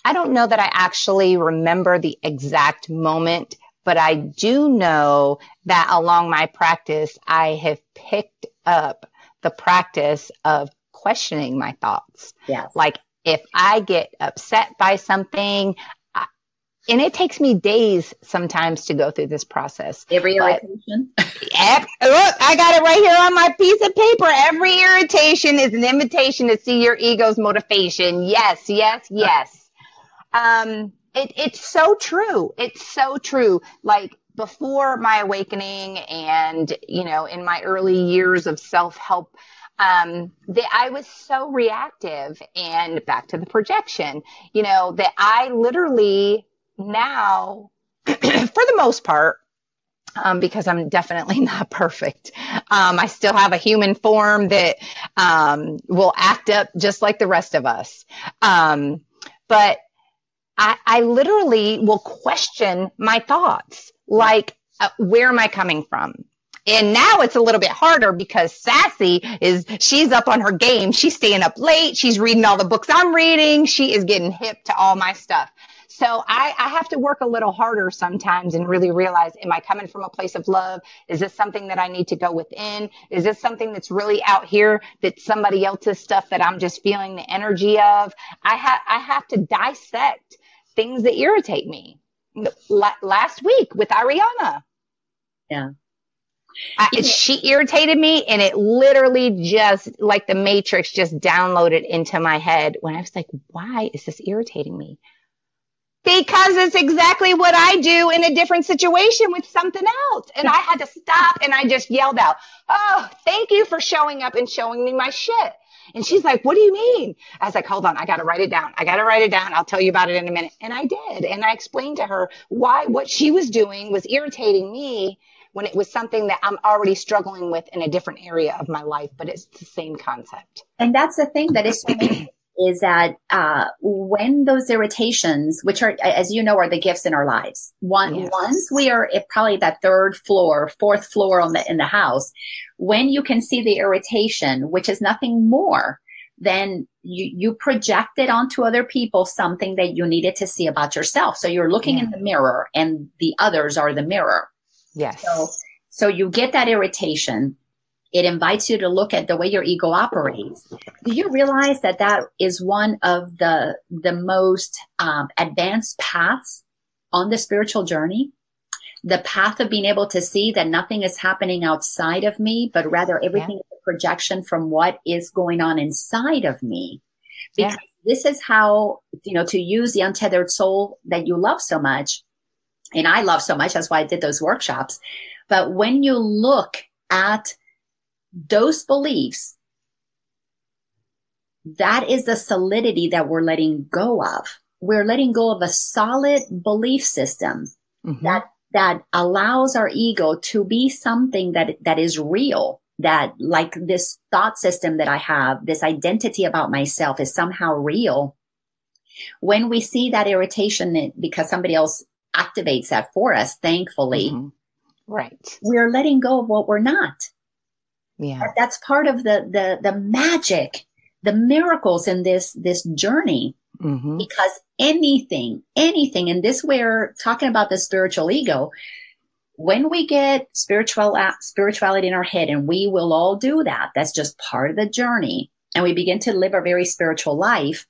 I don't know that I actually remember the exact moment, but I do know that along my practice, I have picked up the practice of questioning my thoughts. Yes. Like if I get upset by something, and it takes me days sometimes to go through this process. Every irritation. Every, look, I got it right here on my piece of paper. Every irritation is an invitation to see your ego's motivation. Yes, yes, yes. Um, it, it's so true. It's so true. Like before my awakening and, you know, in my early years of self help, um, that I was so reactive and back to the projection, you know, that I literally now, for the most part, um, because I'm definitely not perfect. Um, I still have a human form that um, will act up just like the rest of us. Um, but I, I, literally will question my thoughts, like, uh, where am I coming from? And now it's a little bit harder because Sassy is, she's up on her game. She's staying up late. She's reading all the books I'm reading. She is getting hip to all my stuff. So I, I have to work a little harder sometimes and really realize, am I coming from a place of love? Is this something that I need to go within? Is this something that's really out here that somebody else's stuff that I'm just feeling the energy of? I have, I have to dissect things that irritate me. last week with Ariana. Yeah. I, she irritated me and it literally just like the matrix just downloaded into my head when I was like, why is this irritating me? Because it's exactly what I do in a different situation with something else. And I had to stop and I just yelled out, Oh, thank you for showing up and showing me my shit. And she's like, what do you mean? I was like, hold on. I got to write it down. I got to write it down. I'll tell you about it in a minute. And I did. And I explained to her why what she was doing was irritating me when it was something that I'm already struggling with in a different area of my life, but it's the same concept. And that's the thing that is is that uh, when those irritations, which are, as you know, are the gifts in our lives, one, yes. once we are at probably that third floor, fourth floor on the in the house, when you can see the irritation, which is nothing more than you, you projected onto other people something that you needed to see about yourself. So you're looking yeah. in the mirror, and the others are the mirror. Yes. So, so you get that irritation it invites you to look at the way your ego operates. Do you realize that that is one of the the most um, advanced paths on the spiritual journey? The path of being able to see that nothing is happening outside of me, but rather everything yeah. is a projection from what is going on inside of me. Because yeah. this is how, you know, to use the untethered soul that you love so much, and I love so much, that's why I did those workshops. But when you look at those beliefs, that is the solidity that we're letting go of. We're letting go of a solid belief system mm-hmm. that that allows our ego to be something that that is real that like this thought system that i have this identity about myself is somehow real when we see that irritation that because somebody else activates that for us thankfully mm-hmm. right we're letting go of what we're not yeah. That's part of the, the, the magic, the miracles in this, this journey. Mm-hmm. Because anything, anything, and this we're talking about the spiritual ego. When we get spiritual spirituality in our head, and we will all do that, that's just part of the journey, and we begin to live a very spiritual life.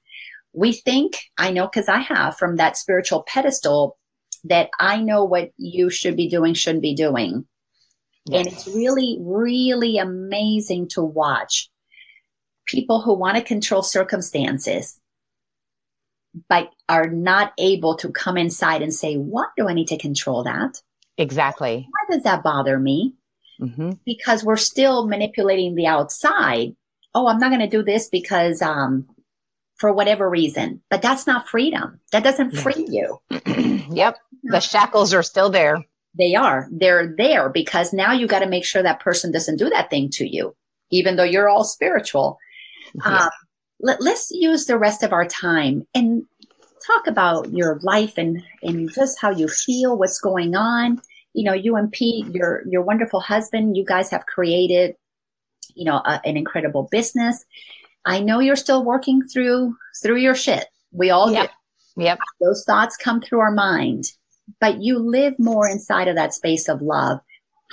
We think, I know because I have from that spiritual pedestal, that I know what you should be doing, shouldn't be doing. Yes. And it's really, really amazing to watch people who want to control circumstances, but are not able to come inside and say, What do I need to control that? Exactly. Why does that bother me? Mm-hmm. Because we're still manipulating the outside. Oh, I'm not going to do this because, um, for whatever reason, but that's not freedom. That doesn't free you. yep. The shackles are still there. They are. They're there because now you got to make sure that person doesn't do that thing to you, even though you're all spiritual. Yeah. Um, let, us use the rest of our time and talk about your life and, and just how you feel, what's going on. You know, you and Pete, your, your wonderful husband, you guys have created, you know, a, an incredible business. I know you're still working through, through your shit. We all yep. do. Yep. Those thoughts come through our mind but you live more inside of that space of love.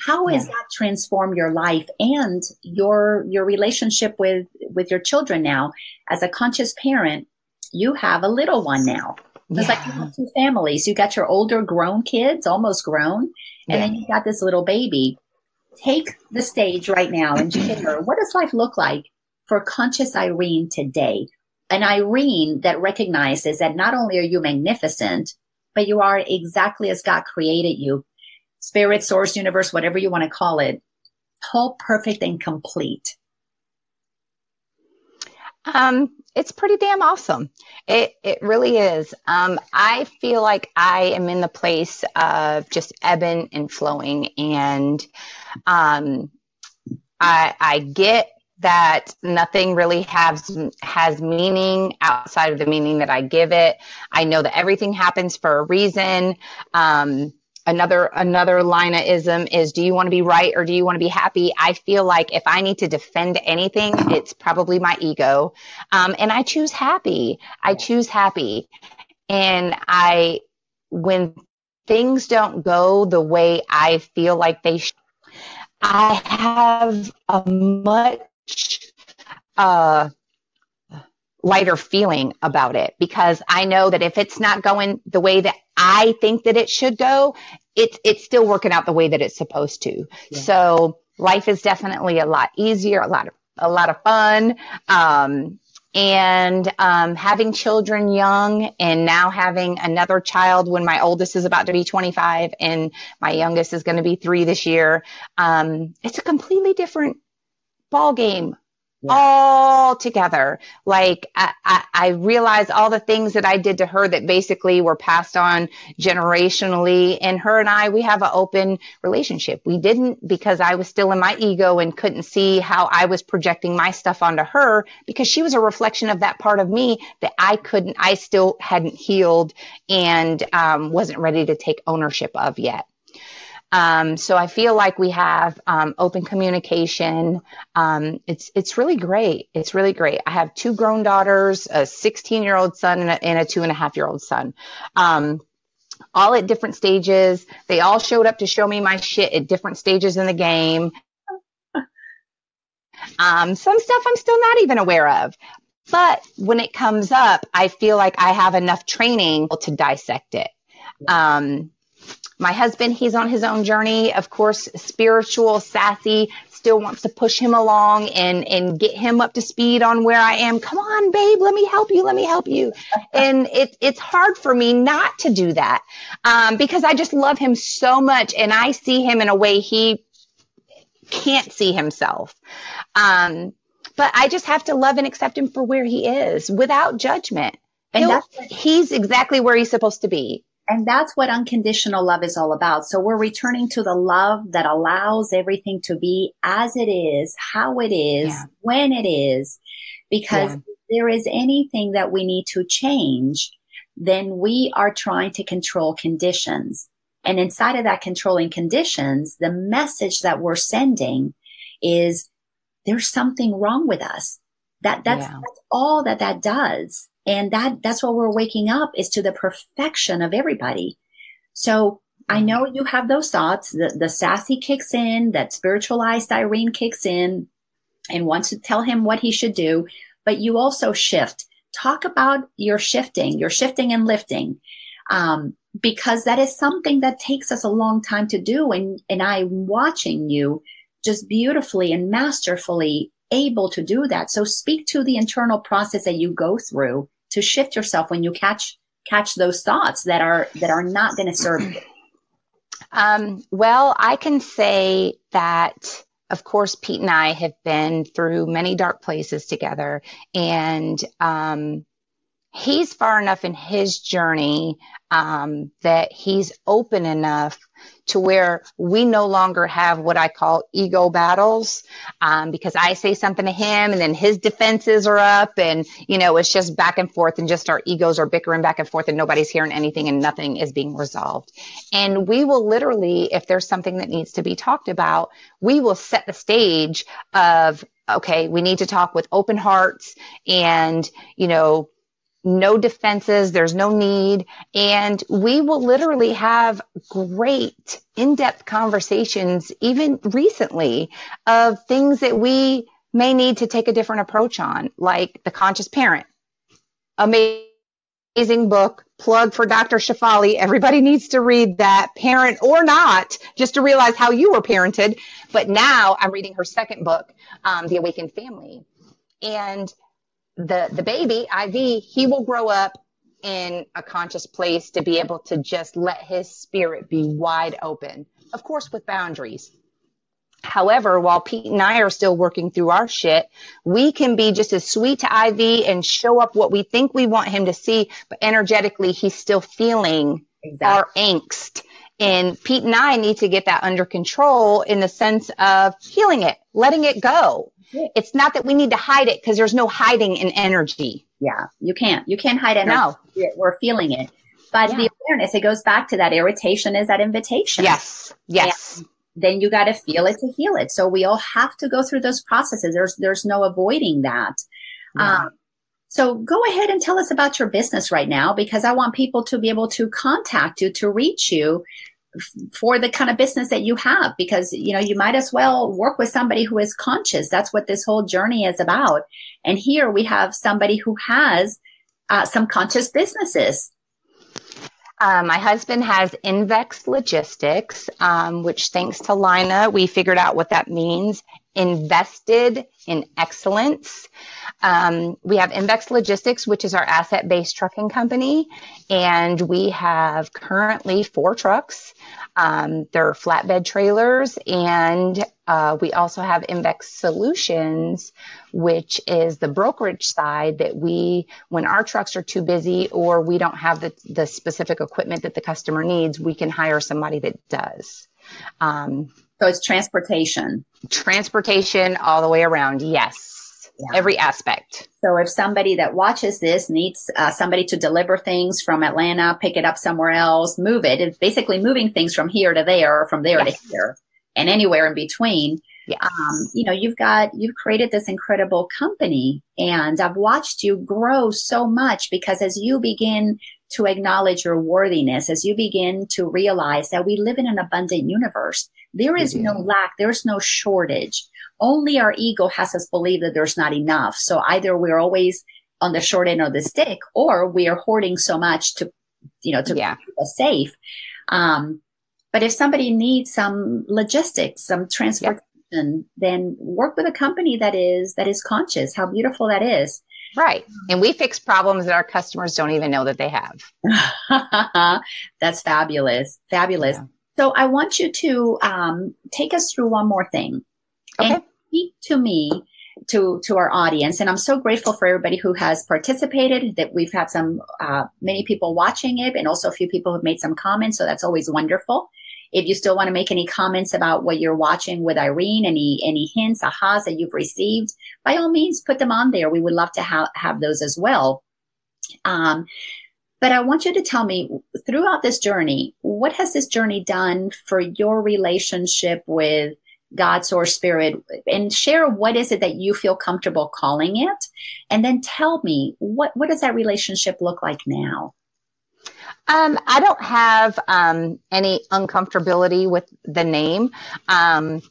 How has yeah. that transformed your life and your your relationship with with your children now? As a conscious parent, you have a little one now. It's yeah. like you have two families. You got your older grown kids, almost grown, and yeah. then you got this little baby. Take the stage right now and share what does life look like for conscious Irene today? An Irene that recognizes that not only are you magnificent, but you are exactly as God created you. Spirit, source, universe, whatever you want to call it, whole, perfect, and complete. Um, it's pretty damn awesome. It it really is. Um, I feel like I am in the place of just ebbing and flowing, and um, I I get that nothing really has has meaning outside of the meaning that I give it. I know that everything happens for a reason. Um, another another ism is do you want to be right or do you want to be happy i feel like if i need to defend anything it's probably my ego um, and i choose happy i choose happy and i when things don't go the way i feel like they should i have a much uh, lighter feeling about it because I know that if it's not going the way that I think that it should go, it's it's still working out the way that it's supposed to. Yeah. So life is definitely a lot easier, a lot of a lot of fun. Um, and um, having children young and now having another child when my oldest is about to be 25 and my youngest is going to be three this year um, it's a completely different ball game yeah. all together. Like I, I, I realized all the things that I did to her that basically were passed on generationally. And her and I, we have an open relationship. We didn't because I was still in my ego and couldn't see how I was projecting my stuff onto her because she was a reflection of that part of me that I couldn't, I still hadn't healed and um, wasn't ready to take ownership of yet. Um, so I feel like we have um, open communication. Um, it's it's really great. It's really great. I have two grown daughters, a 16 year old son, and a, and a, two and a half year old son. Um, all at different stages. They all showed up to show me my shit at different stages in the game. Um, some stuff I'm still not even aware of. But when it comes up, I feel like I have enough training to dissect it. Um, my husband, he's on his own journey. Of course, spiritual, sassy, still wants to push him along and, and get him up to speed on where I am. Come on, babe, let me help you. Let me help you. and it, it's hard for me not to do that. Um, because I just love him so much and I see him in a way he can't see himself. Um, but I just have to love and accept him for where he is without judgment. And he's exactly where he's supposed to be. And that's what unconditional love is all about. So we're returning to the love that allows everything to be as it is, how it is, yeah. when it is. Because yeah. if there is anything that we need to change, then we are trying to control conditions. And inside of that controlling conditions, the message that we're sending is there's something wrong with us. That that's, yeah. that's all that that does. And that, that's what we're waking up is to the perfection of everybody. So I mm-hmm. know you have those thoughts. The, the sassy kicks in, that spiritualized Irene kicks in and wants to tell him what he should do. But you also shift. Talk about your shifting, your shifting and lifting. Um, because that is something that takes us a long time to do. And, and I'm watching you just beautifully and masterfully able to do that. So speak to the internal process that you go through to shift yourself when you catch catch those thoughts that are that are not going to serve you? Um, well, I can say that of course, Pete and I have been through many dark places together, and um, he's far enough in his journey um, that he's open enough to where we no longer have what I call ego battles um, because I say something to him and then his defenses are up and you know it's just back and forth and just our egos are bickering back and forth and nobody's hearing anything and nothing is being resolved. And we will literally, if there's something that needs to be talked about, we will set the stage of okay, we need to talk with open hearts and you know no defenses, there's no need. And we will literally have great in depth conversations, even recently, of things that we may need to take a different approach on, like The Conscious Parent. Amazing book, plug for Dr. Shefali. Everybody needs to read that, parent or not, just to realize how you were parented. But now I'm reading her second book, um, The Awakened Family. And the the baby IV, he will grow up in a conscious place to be able to just let his spirit be wide open, of course, with boundaries. However, while Pete and I are still working through our shit, we can be just as sweet to IV and show up what we think we want him to see, but energetically, he's still feeling exactly. our angst. And Pete and I need to get that under control in the sense of healing it, letting it go. It's not that we need to hide it because there's no hiding in energy. Yeah, you can't. You can't hide energy. No. We're feeling it. But yeah. the awareness, it goes back to that irritation is that invitation. Yes. Yes. And then you got to feel it to heal it. So we all have to go through those processes. There's, there's no avoiding that. Yeah. Um, so go ahead and tell us about your business right now because I want people to be able to contact you, to reach you for the kind of business that you have because you know you might as well work with somebody who is conscious. That's what this whole journey is about. And here we have somebody who has uh, some conscious businesses. Um, my husband has Invex Logistics, um, which thanks to Lina, we figured out what that means. Invested in excellence. Um, we have Invex Logistics, which is our asset based trucking company. And we have currently four trucks. Um, they're flatbed trailers. And uh, we also have Invex Solutions, which is the brokerage side that we, when our trucks are too busy or we don't have the, the specific equipment that the customer needs, we can hire somebody that does. Um, so it's transportation. Transportation all the way around. Yes yeah. every aspect. So if somebody that watches this needs uh, somebody to deliver things from Atlanta, pick it up somewhere else, move it, it's basically moving things from here to there or from there yes. to here and anywhere in between. Yes. Um, you know, you've got, you've created this incredible company and I've watched you grow so much because as you begin to acknowledge your worthiness, as you begin to realize that we live in an abundant universe, there is mm-hmm. no lack, there's no shortage only our ego has us believe that there's not enough. So either we're always on the short end of the stick or we are hoarding so much to, you know, to yeah. keep us safe. Um, but if somebody needs some logistics, some transportation, yeah. then work with a company that is, that is conscious. How beautiful that is. Right. And we fix problems that our customers don't even know that they have. That's fabulous. Fabulous. Yeah. So I want you to um, take us through one more thing. Okay. And speak to me to to our audience and i'm so grateful for everybody who has participated that we've had some uh, many people watching it and also a few people have made some comments so that's always wonderful if you still want to make any comments about what you're watching with irene any any hints ahas that you've received by all means put them on there we would love to ha- have those as well um, but I want you to tell me throughout this journey, what has this journey done for your relationship with God, source, spirit, and share what is it that you feel comfortable calling it. And then tell me what, what does that relationship look like now? Um, I don't have um, any uncomfortability with the name. Um,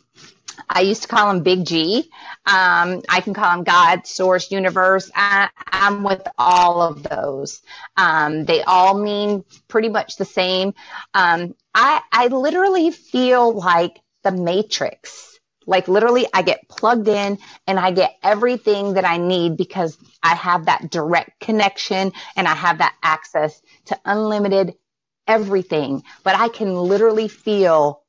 I used to call him Big G. Um, I can call him God, Source, Universe. I, am with all of those. Um, they all mean pretty much the same. Um, I, I literally feel like the matrix. Like literally, I get plugged in and I get everything that I need because I have that direct connection and I have that access to unlimited everything. But I can literally feel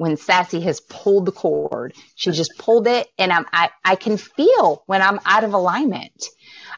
when Sassy has pulled the cord. She just pulled it and I'm, I, I can feel when I'm out of alignment.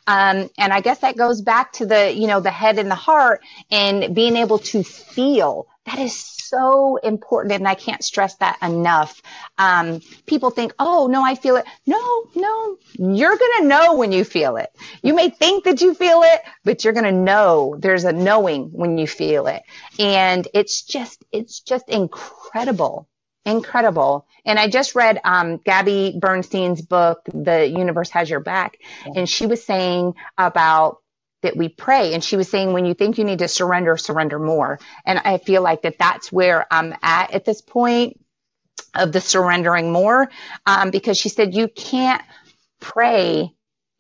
Um, and I guess that goes back to the, you know, the head and the heart and being able to feel that is so important. And I can't stress that enough. Um, people think, oh, no, I feel it. No, no, you're going to know when you feel it. You may think that you feel it, but you're going to know there's a knowing when you feel it. And it's just, it's just incredible. Incredible. And I just read um, Gabby Bernstein's book, The Universe Has Your Back. Yeah. And she was saying about that we pray. And she was saying, when you think you need to surrender, surrender more. And I feel like that that's where I'm at at this point of the surrendering more. Um, because she said, you can't pray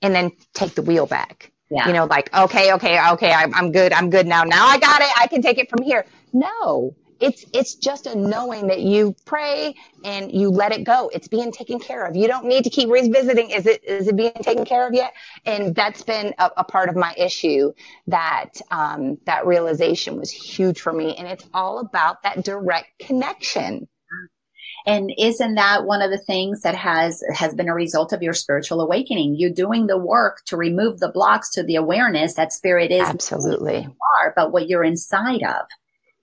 and then take the wheel back. Yeah. You know, like, okay, okay, okay, I'm, I'm good. I'm good now. Now I got it. I can take it from here. No, it's it's just a knowing that you pray and you let it go. It's being taken care of. You don't need to keep revisiting is it is it being taken care of yet? And that's been a, a part of my issue that um, that realization was huge for me. And it's all about that direct connection. And isn't that one of the things that has has been a result of your spiritual awakening? You're doing the work to remove the blocks to the awareness that spirit is absolutely. are but what you're inside of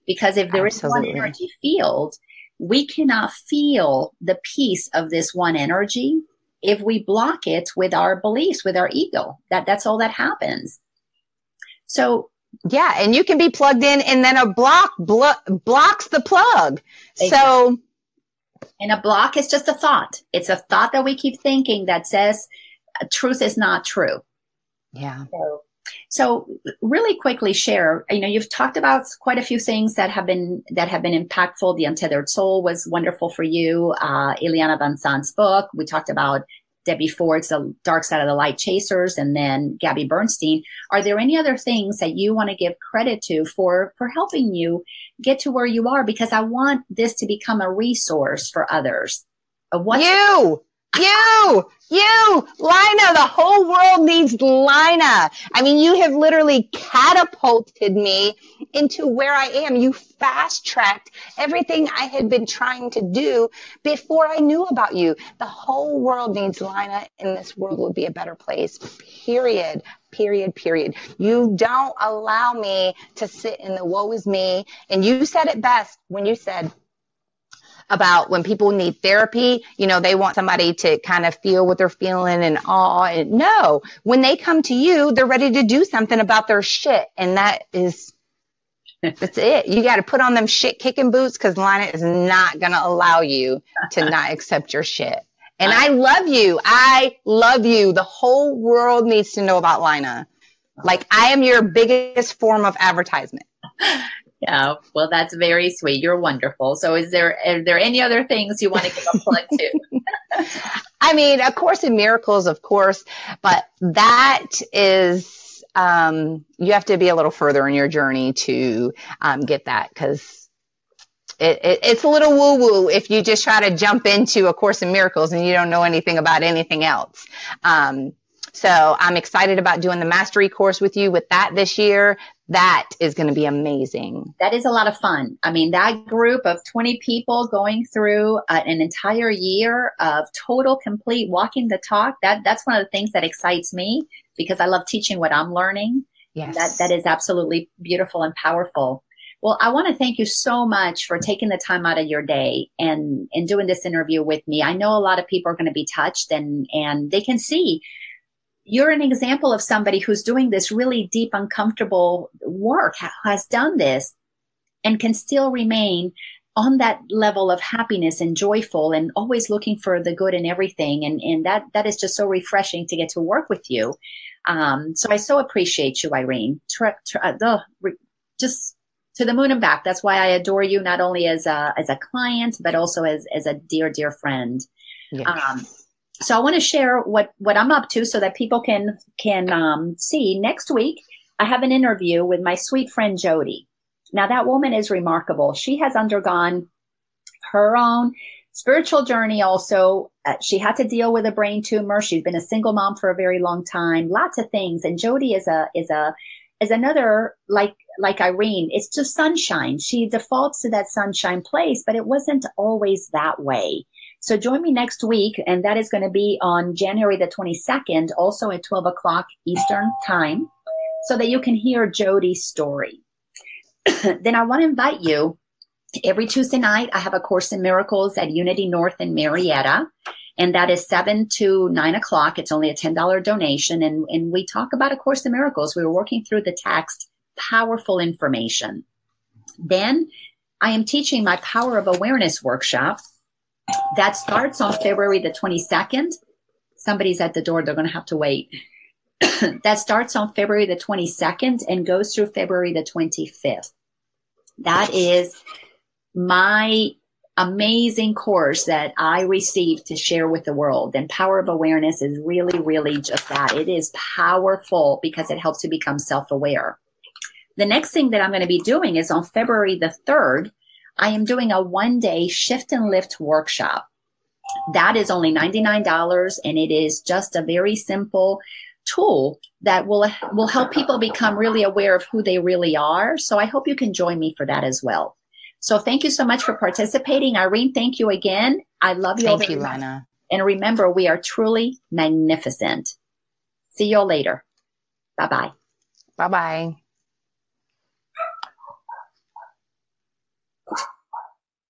because if there Absolutely. is one energy field, we cannot feel the peace of this one energy if we block it with our beliefs, with our ego. That that's all that happens. So Yeah, and you can be plugged in, and then a block blo- blocks the plug. Exactly. So, and a block is just a thought. It's a thought that we keep thinking that says truth is not true. Yeah. So, so really quickly share, you know, you've talked about quite a few things that have been, that have been impactful. The Untethered Soul was wonderful for you. Uh, Ileana Van book. We talked about Debbie Ford's The Dark Side of the Light Chasers and then Gabby Bernstein. Are there any other things that you want to give credit to for, for helping you get to where you are? Because I want this to become a resource for others. What you, you, you, Lina, the whole world needs Lina. I mean, you have literally catapulted me into where I am. You fast tracked everything I had been trying to do before I knew about you. The whole world needs Lina and this world would be a better place. Period. Period. Period. You don't allow me to sit in the woe is me. And you said it best when you said, about when people need therapy, you know, they want somebody to kind of feel what they're feeling and awe. And no, when they come to you, they're ready to do something about their shit. And that is, that's it. You got to put on them shit kicking boots because Lina is not going to allow you to not accept your shit. And I love you. I love you. The whole world needs to know about Lina. Like I am your biggest form of advertisement. Yeah, well, that's very sweet. You're wonderful. So, is there are there any other things you want to give a plug to? I mean, A Course in Miracles, of course, but that is um, you have to be a little further in your journey to um, get that because it, it, it's a little woo woo if you just try to jump into A Course in Miracles and you don't know anything about anything else. Um, so I'm excited about doing the mastery course with you with that this year. That is going to be amazing. That is a lot of fun. I mean, that group of 20 people going through uh, an entire year of total complete walking the talk. That that's one of the things that excites me because I love teaching what I'm learning. Yes. That that is absolutely beautiful and powerful. Well, I want to thank you so much for taking the time out of your day and and doing this interview with me. I know a lot of people are going to be touched and and they can see you're an example of somebody who's doing this really deep, uncomfortable work, has done this, and can still remain on that level of happiness and joyful and always looking for the good in everything. And, and that, that is just so refreshing to get to work with you. Um, so I so appreciate you, Irene. Tr- tr- uh, just to the moon and back. That's why I adore you, not only as a, as a client, but also as, as a dear, dear friend. Yes. Um, so I want to share what what I'm up to so that people can can um, see. Next week, I have an interview with my sweet friend Jody. Now that woman is remarkable. She has undergone her own spiritual journey. Also, uh, she had to deal with a brain tumor. She's been a single mom for a very long time. Lots of things. And Jody is a is a is another like like Irene. It's just sunshine. She defaults to that sunshine place, but it wasn't always that way. So join me next week, and that is going to be on January the 22nd, also at 12 o'clock Eastern Time, so that you can hear Jody's story. then I want to invite you every Tuesday night. I have a Course in Miracles at Unity North in Marietta, and that is 7 to 9 o'clock. It's only a $10 donation, and, and we talk about A Course in Miracles. We were working through the text, powerful information. Then I am teaching my Power of Awareness workshop that starts on February the 22nd. Somebody's at the door. They're going to have to wait. that starts on February the 22nd and goes through February the 25th. That is my amazing course that I received to share with the world. And Power of Awareness is really, really just that. It is powerful because it helps to become self aware. The next thing that I'm going to be doing is on February the 3rd, I am doing a one day shift and lift workshop. That is only $99 and it is just a very simple tool that will will help people become really aware of who they really are. So I hope you can join me for that as well. So thank you so much for participating. Irene, thank you again. I love you. Thank you, Lina. And remember, we are truly magnificent. See you all later. Bye bye. Bye bye.